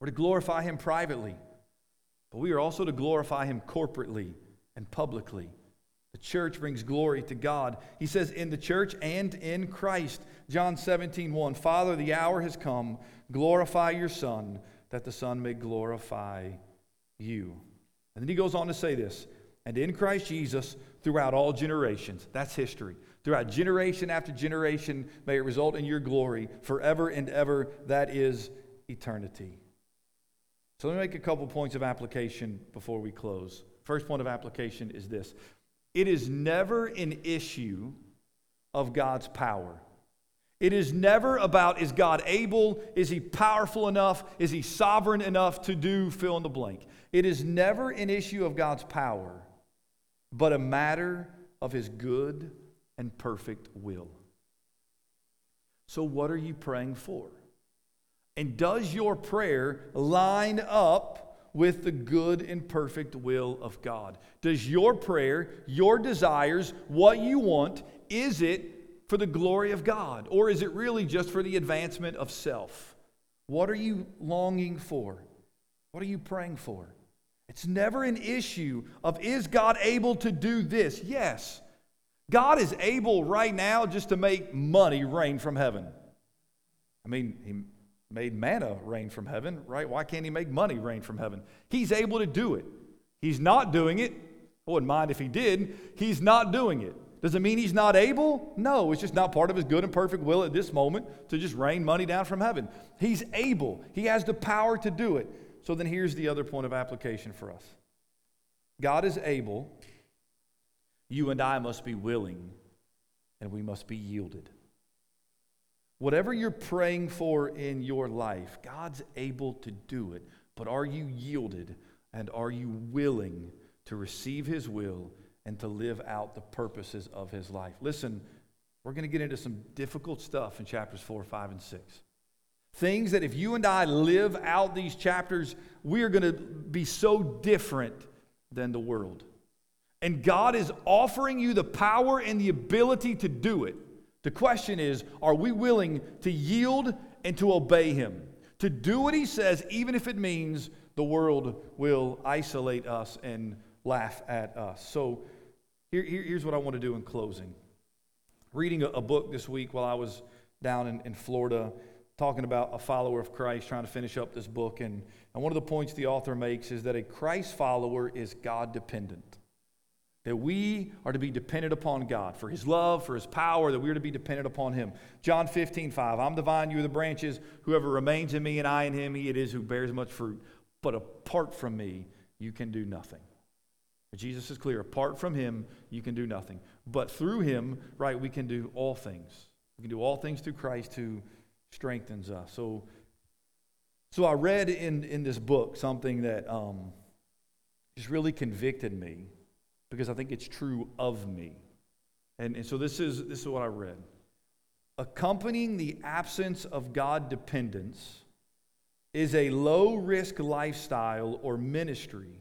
we're to glorify him privately, but we are also to glorify him corporately and publicly. The church brings glory to God. He says, in the church and in Christ. John 17, 1. Father, the hour has come. Glorify your Son, that the Son may glorify you. And then he goes on to say this and in Christ Jesus throughout all generations. That's history. Throughout generation after generation, may it result in your glory forever and ever. That is eternity. So let me make a couple points of application before we close. First point of application is this it is never an issue of God's power. It is never about is God able? Is he powerful enough? Is he sovereign enough to do fill in the blank? It is never an issue of God's power, but a matter of his good and perfect will. So, what are you praying for? And does your prayer line up with the good and perfect will of God? Does your prayer, your desires, what you want, is it for the glory of God? Or is it really just for the advancement of self? What are you longing for? What are you praying for? It's never an issue of is God able to do this? Yes. God is able right now just to make money rain from heaven. I mean, he made manna rain from heaven, right? Why can't he make money rain from heaven? He's able to do it. He's not doing it. I wouldn't mind if he did. He's not doing it. Does it mean he's not able? No, it's just not part of his good and perfect will at this moment to just rain money down from heaven. He's able, he has the power to do it. So then here's the other point of application for us God is able, you and I must be willing, and we must be yielded. Whatever you're praying for in your life, God's able to do it. But are you yielded and are you willing to receive His will and to live out the purposes of His life? Listen, we're going to get into some difficult stuff in chapters 4, 5, and 6. Things that if you and I live out these chapters, we are going to be so different than the world. And God is offering you the power and the ability to do it. The question is are we willing to yield and to obey Him? To do what He says, even if it means the world will isolate us and laugh at us. So here, here, here's what I want to do in closing. Reading a, a book this week while I was down in, in Florida, talking about a follower of Christ, trying to finish up this book. And, and one of the points the author makes is that a Christ follower is God dependent that we are to be dependent upon God for his love, for his power, that we are to be dependent upon him. John 15, 5. I'm the vine, you are the branches. Whoever remains in me and I in him, he it is who bears much fruit. But apart from me, you can do nothing. Jesus is clear. Apart from him, you can do nothing. But through him, right, we can do all things. We can do all things through Christ who strengthens us. So, so I read in, in this book something that um, just really convicted me because I think it's true of me. And, and so this is, this is what I read. Accompanying the absence of God dependence is a low risk lifestyle or ministry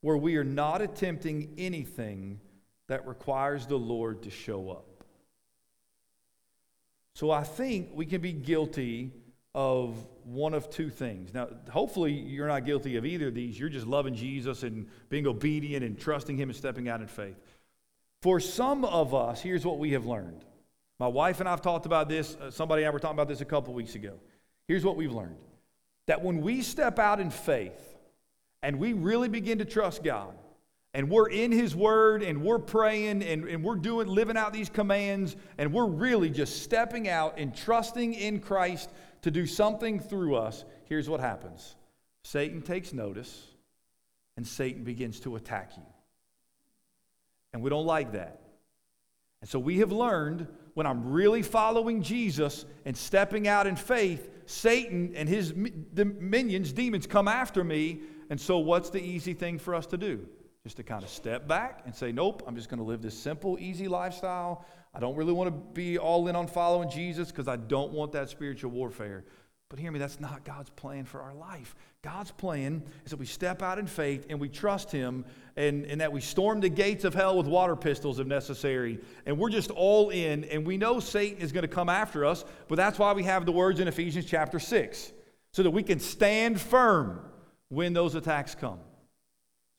where we are not attempting anything that requires the Lord to show up. So I think we can be guilty of one of two things. Now, hopefully, you're not guilty of either of these. You're just loving Jesus and being obedient and trusting Him and stepping out in faith. For some of us, here's what we have learned. My wife and I have talked about this. Uh, somebody and I were talking about this a couple weeks ago. Here's what we've learned that when we step out in faith and we really begin to trust God, and we're in His Word and we're praying and, and we're doing, living out these commands, and we're really just stepping out and trusting in Christ to do something through us, here's what happens Satan takes notice and Satan begins to attack you. And we don't like that. And so we have learned when I'm really following Jesus and stepping out in faith, Satan and his minions, demons, come after me. And so, what's the easy thing for us to do? Just to kind of step back and say, Nope, I'm just going to live this simple, easy lifestyle. I don't really want to be all in on following Jesus because I don't want that spiritual warfare. But hear me, that's not God's plan for our life. God's plan is that we step out in faith and we trust Him and, and that we storm the gates of hell with water pistols if necessary. And we're just all in, and we know Satan is going to come after us, but that's why we have the words in Ephesians chapter 6 so that we can stand firm when those attacks come.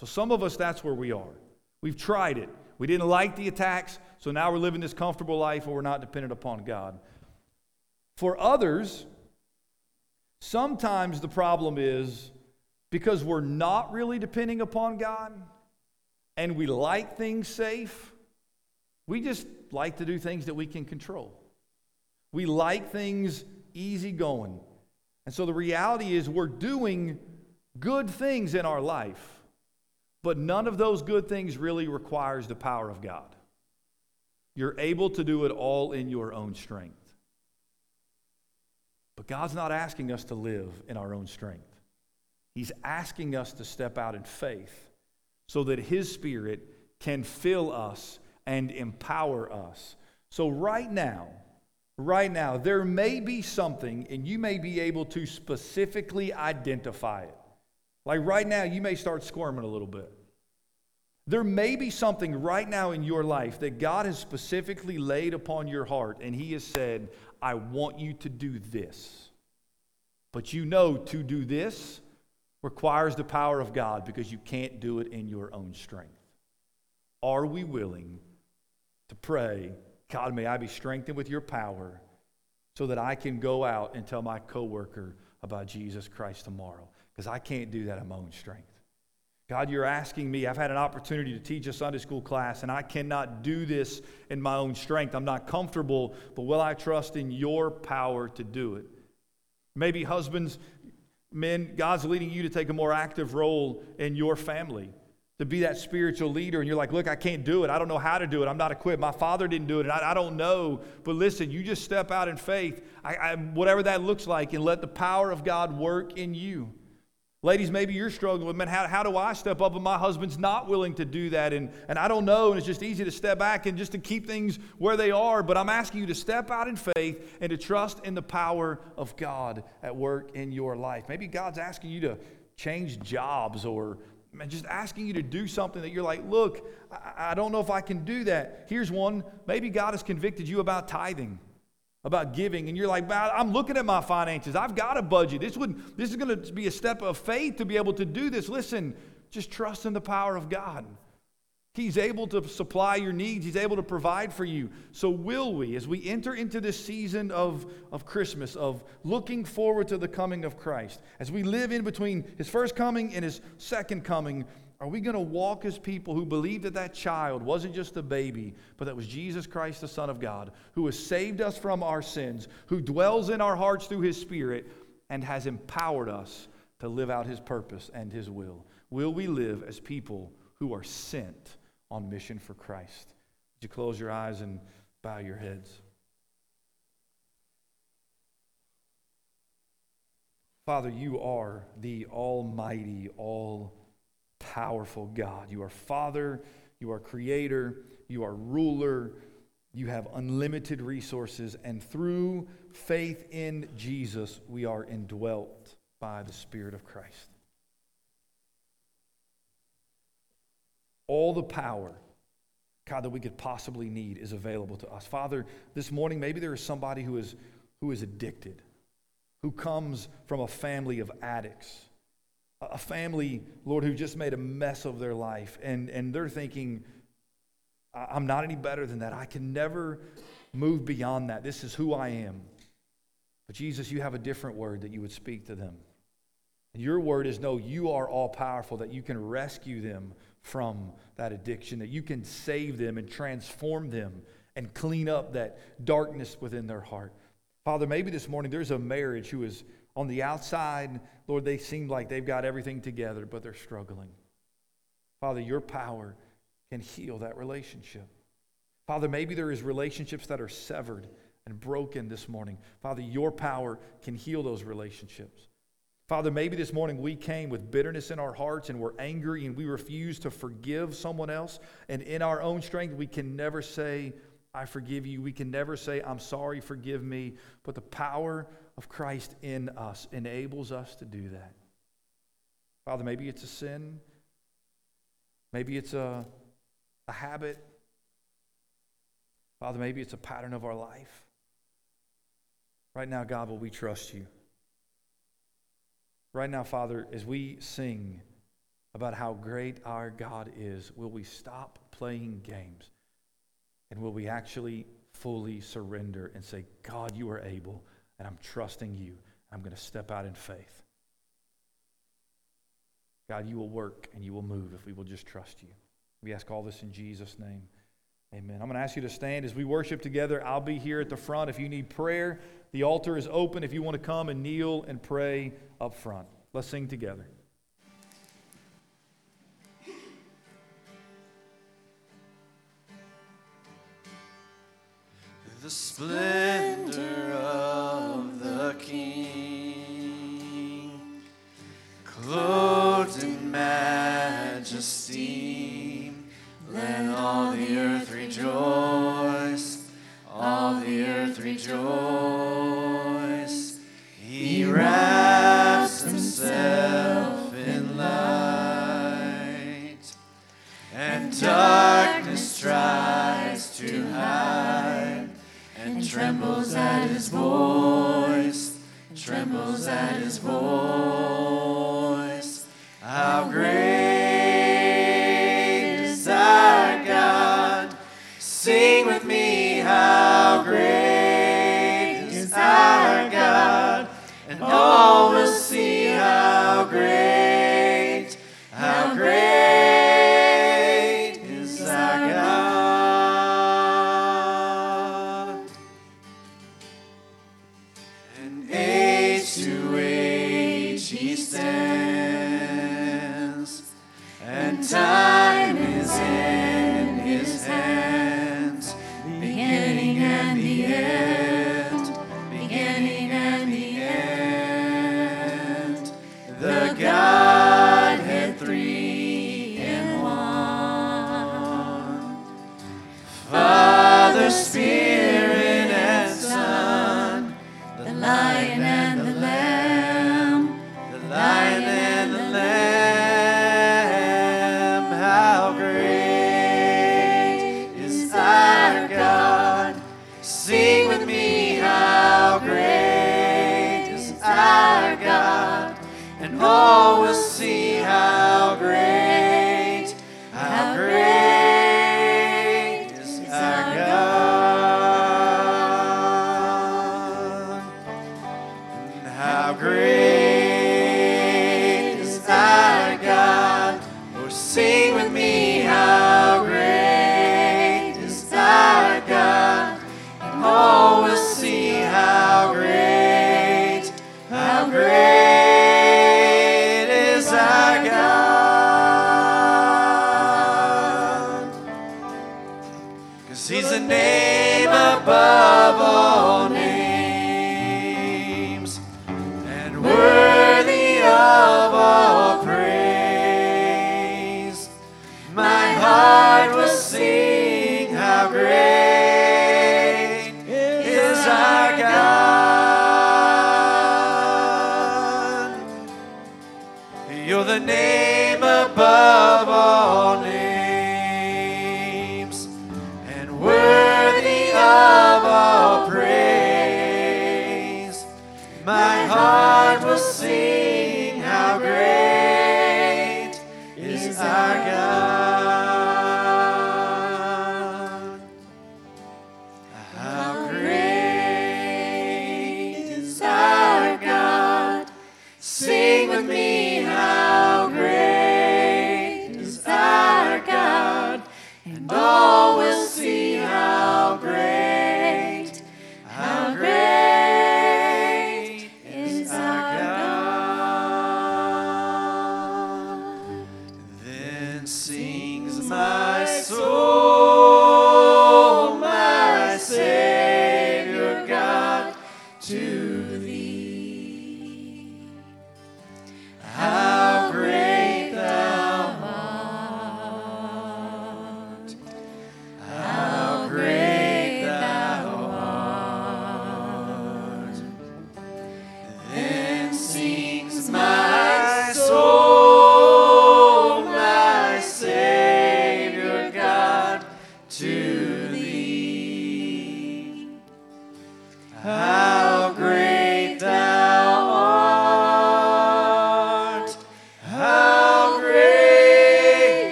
So some of us, that's where we are. We've tried it. We didn't like the attacks, so now we're living this comfortable life where we're not dependent upon God. For others, sometimes the problem is because we're not really depending upon God and we like things safe, we just like to do things that we can control. We like things easy going. And so the reality is we're doing good things in our life but none of those good things really requires the power of God. You're able to do it all in your own strength. But God's not asking us to live in our own strength. He's asking us to step out in faith so that His Spirit can fill us and empower us. So, right now, right now, there may be something, and you may be able to specifically identify it. Like right now, you may start squirming a little bit. There may be something right now in your life that God has specifically laid upon your heart, and He has said, I want you to do this. But you know to do this requires the power of God because you can't do it in your own strength. Are we willing to pray, God, may I be strengthened with your power so that I can go out and tell my coworker about Jesus Christ tomorrow? Because I can't do that in my own strength. God, you're asking me. I've had an opportunity to teach a Sunday school class, and I cannot do this in my own strength. I'm not comfortable, but will I trust in your power to do it? Maybe husbands, men, God's leading you to take a more active role in your family, to be that spiritual leader. And you're like, look, I can't do it. I don't know how to do it. I'm not equipped. My father didn't do it, and I, I don't know. But listen, you just step out in faith, I, I, whatever that looks like, and let the power of God work in you. Ladies, maybe you're struggling with, man, how, how do I step up when my husband's not willing to do that? And, and I don't know, and it's just easy to step back and just to keep things where they are. But I'm asking you to step out in faith and to trust in the power of God at work in your life. Maybe God's asking you to change jobs or man, just asking you to do something that you're like, look, I, I don't know if I can do that. Here's one. Maybe God has convicted you about tithing about giving and you're like i'm looking at my finances. I've got a budget. This would this is going to be a step of faith to be able to do this. Listen just trust in the power of god. He's able to supply your needs. He's able to provide for you. So will we as we enter into this season of, of christmas of looking forward to the coming of christ as we live in between his first coming and his second coming are we going to walk as people who believe that that child wasn't just a baby, but that was Jesus Christ, the Son of God, who has saved us from our sins, who dwells in our hearts through His Spirit, and has empowered us to live out His purpose and His will? Will we live as people who are sent on mission for Christ? Would you close your eyes and bow your heads? Father, you are the Almighty, all powerful God. You are Father, you are Creator, you are ruler, you have unlimited resources, and through faith in Jesus, we are indwelt by the Spirit of Christ. All the power, God, that we could possibly need is available to us. Father, this morning, maybe there is somebody who is, who is addicted, who comes from a family of addicts a family, Lord, who just made a mess of their life, and, and they're thinking, I'm not any better than that. I can never move beyond that. This is who I am. But Jesus, you have a different word that you would speak to them. Your word is no, you are all powerful, that you can rescue them from that addiction, that you can save them and transform them and clean up that darkness within their heart. Father, maybe this morning there's a marriage who is on the outside, Lord, they seem like they've got everything together, but they're struggling. Father, your power can heal that relationship. Father, maybe there is relationships that are severed and broken this morning. Father, your power can heal those relationships. Father, maybe this morning we came with bitterness in our hearts and we're angry and we refuse to forgive someone else. And in our own strength, we can never say, I forgive you. We can never say, I'm sorry, forgive me. But the power of Christ in us enables us to do that. Father, maybe it's a sin, maybe it's a, a habit. Father, maybe it's a pattern of our life. Right now, God, will we trust you? Right now, Father, as we sing about how great our God is, will we stop playing games? And will we actually fully surrender and say, God, you are able and I'm trusting you. I'm going to step out in faith. God, you will work and you will move if we will just trust you. We ask all this in Jesus' name. Amen. I'm going to ask you to stand as we worship together. I'll be here at the front if you need prayer. The altar is open if you want to come and kneel and pray up front. Let's sing together. the splendor of the King, clothed in majesty. Let all the earth rejoice, all the earth rejoice. He wraps himself in light, and darkness tries to hide and trembles at his voice trembles at his voice. How great is our God! Sing with me, how great is our God! And all will see how great.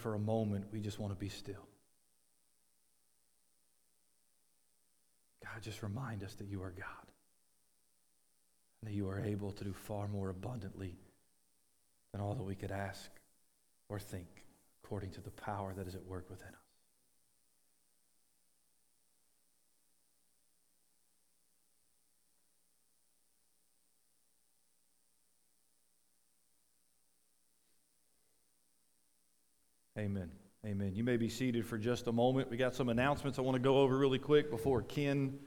For a moment, we just want to be still. God, just remind us that you are God, and that you are able to do far more abundantly than all that we could ask or think, according to the power that is at work within us. Amen. Amen. You may be seated for just a moment. We got some announcements I want to go over really quick before Ken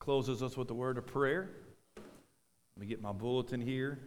closes us with the word of prayer. Let me get my bulletin here.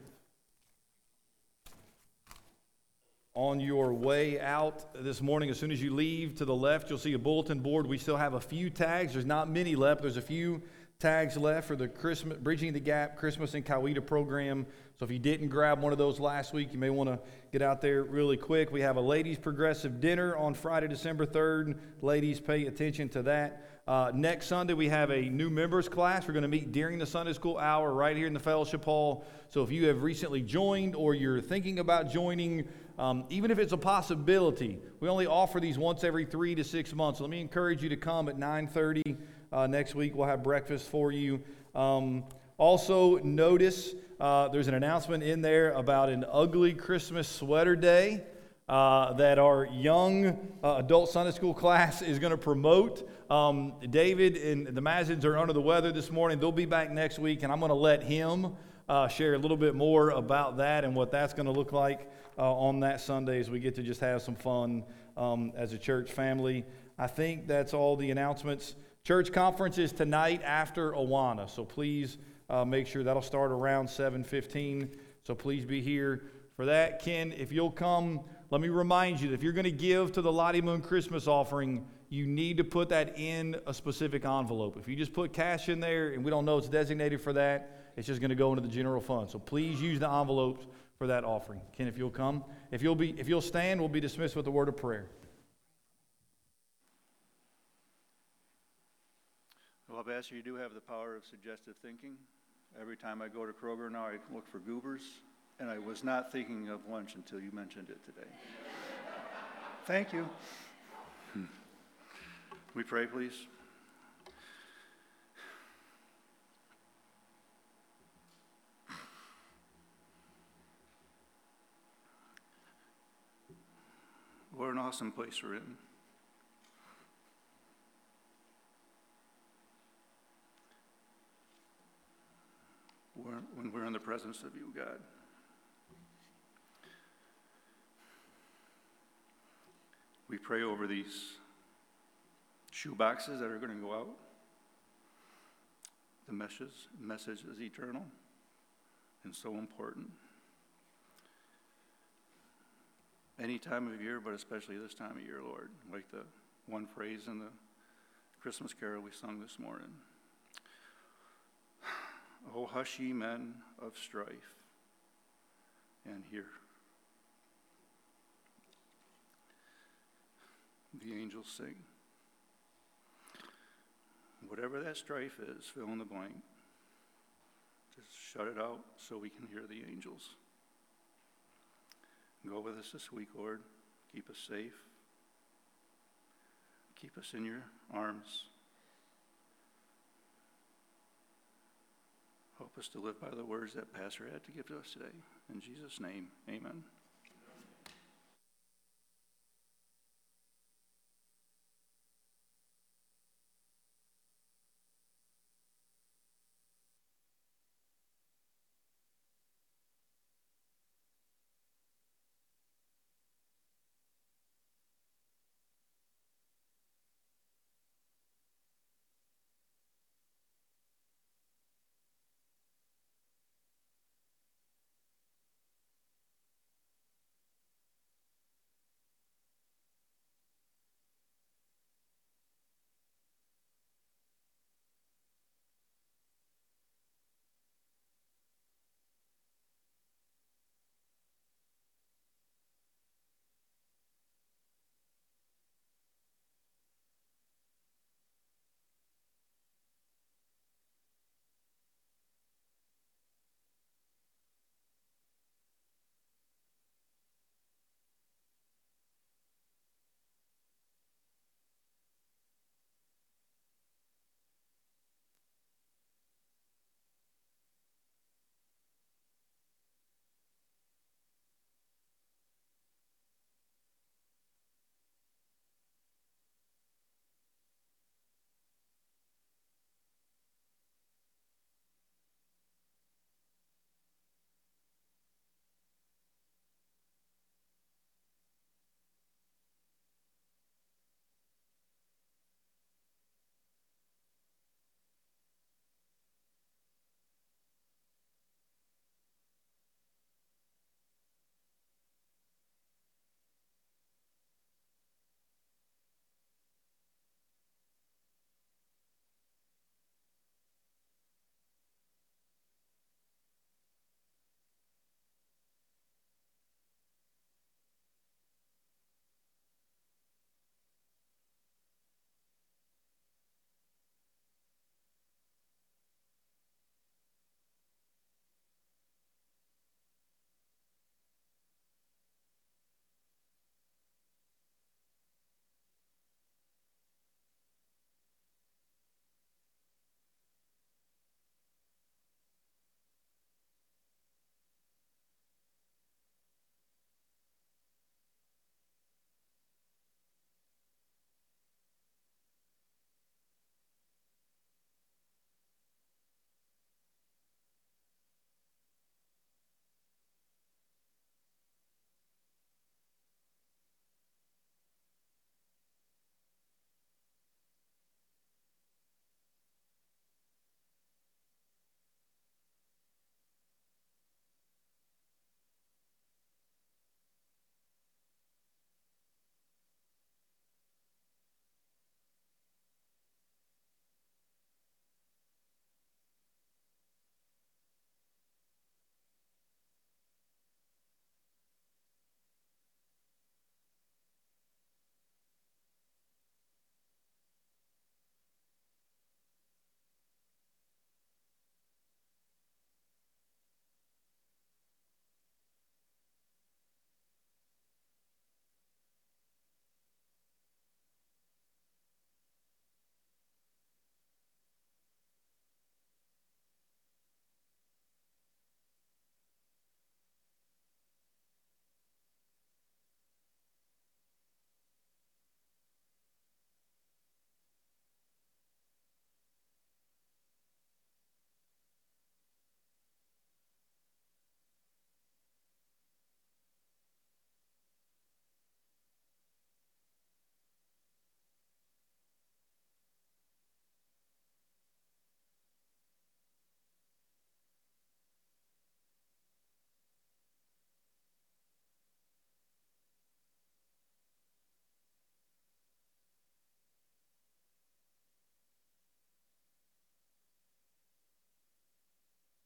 On your way out this morning, as soon as you leave to the left, you'll see a bulletin board. We still have a few tags. There's not many left. There's a few tags left for the Christmas Bridging the Gap Christmas and Coweta program. So if you didn't grab one of those last week, you may want to get out there really quick. We have a ladies progressive dinner on Friday, December 3rd. Ladies, pay attention to that. Uh, next Sunday, we have a new members class. We're going to meet during the Sunday school hour right here in the fellowship hall. So if you have recently joined or you're thinking about joining, um, even if it's a possibility, we only offer these once every three to six months. So let me encourage you to come at 9:30 uh, next week. We'll have breakfast for you. Um, also, notice uh, there's an announcement in there about an ugly Christmas sweater day. uh, that our young uh, adult Sunday school class is going to promote. Um, David and the Mazins are under the weather this morning. They'll be back next week, and I'm going to let him uh, share a little bit more about that and what that's going to look like uh, on that Sunday as we get to just have some fun um, as a church family. I think that's all the announcements. Church conference is tonight after Awana, so please uh, make sure that'll start around 7:15. So please be here for that. Ken, if you'll come, let me remind you that if you're going to give to the Lottie Moon Christmas offering, you need to put that in a specific envelope. If you just put cash in there and we don't know it's designated for that, it's just going to go into the general fund. So please use the envelopes for that offering. Ken, if you'll come, if you'll be, if you'll stand, we'll be dismissed with a word of prayer. Well, Pastor, you do have the power of suggestive thinking. Every time I go to Kroger now, I look for goobers, and I was not thinking of lunch until you mentioned it today. Thank you. We pray, please. What an awesome place we're in. When we're in the presence of you, God. We pray over these shoe boxes that are going to go out. The message, message is eternal and so important. Any time of year, but especially this time of year, Lord, like the one phrase in the Christmas carol we sung this morning. Oh, hush ye men of strife, and hear. The angels sing. Whatever that strife is, fill in the blank. Just shut it out so we can hear the angels. Go with us this week, Lord. Keep us safe. Keep us in your arms. Help us to live by the words that Pastor had to give to us today. In Jesus' name, amen.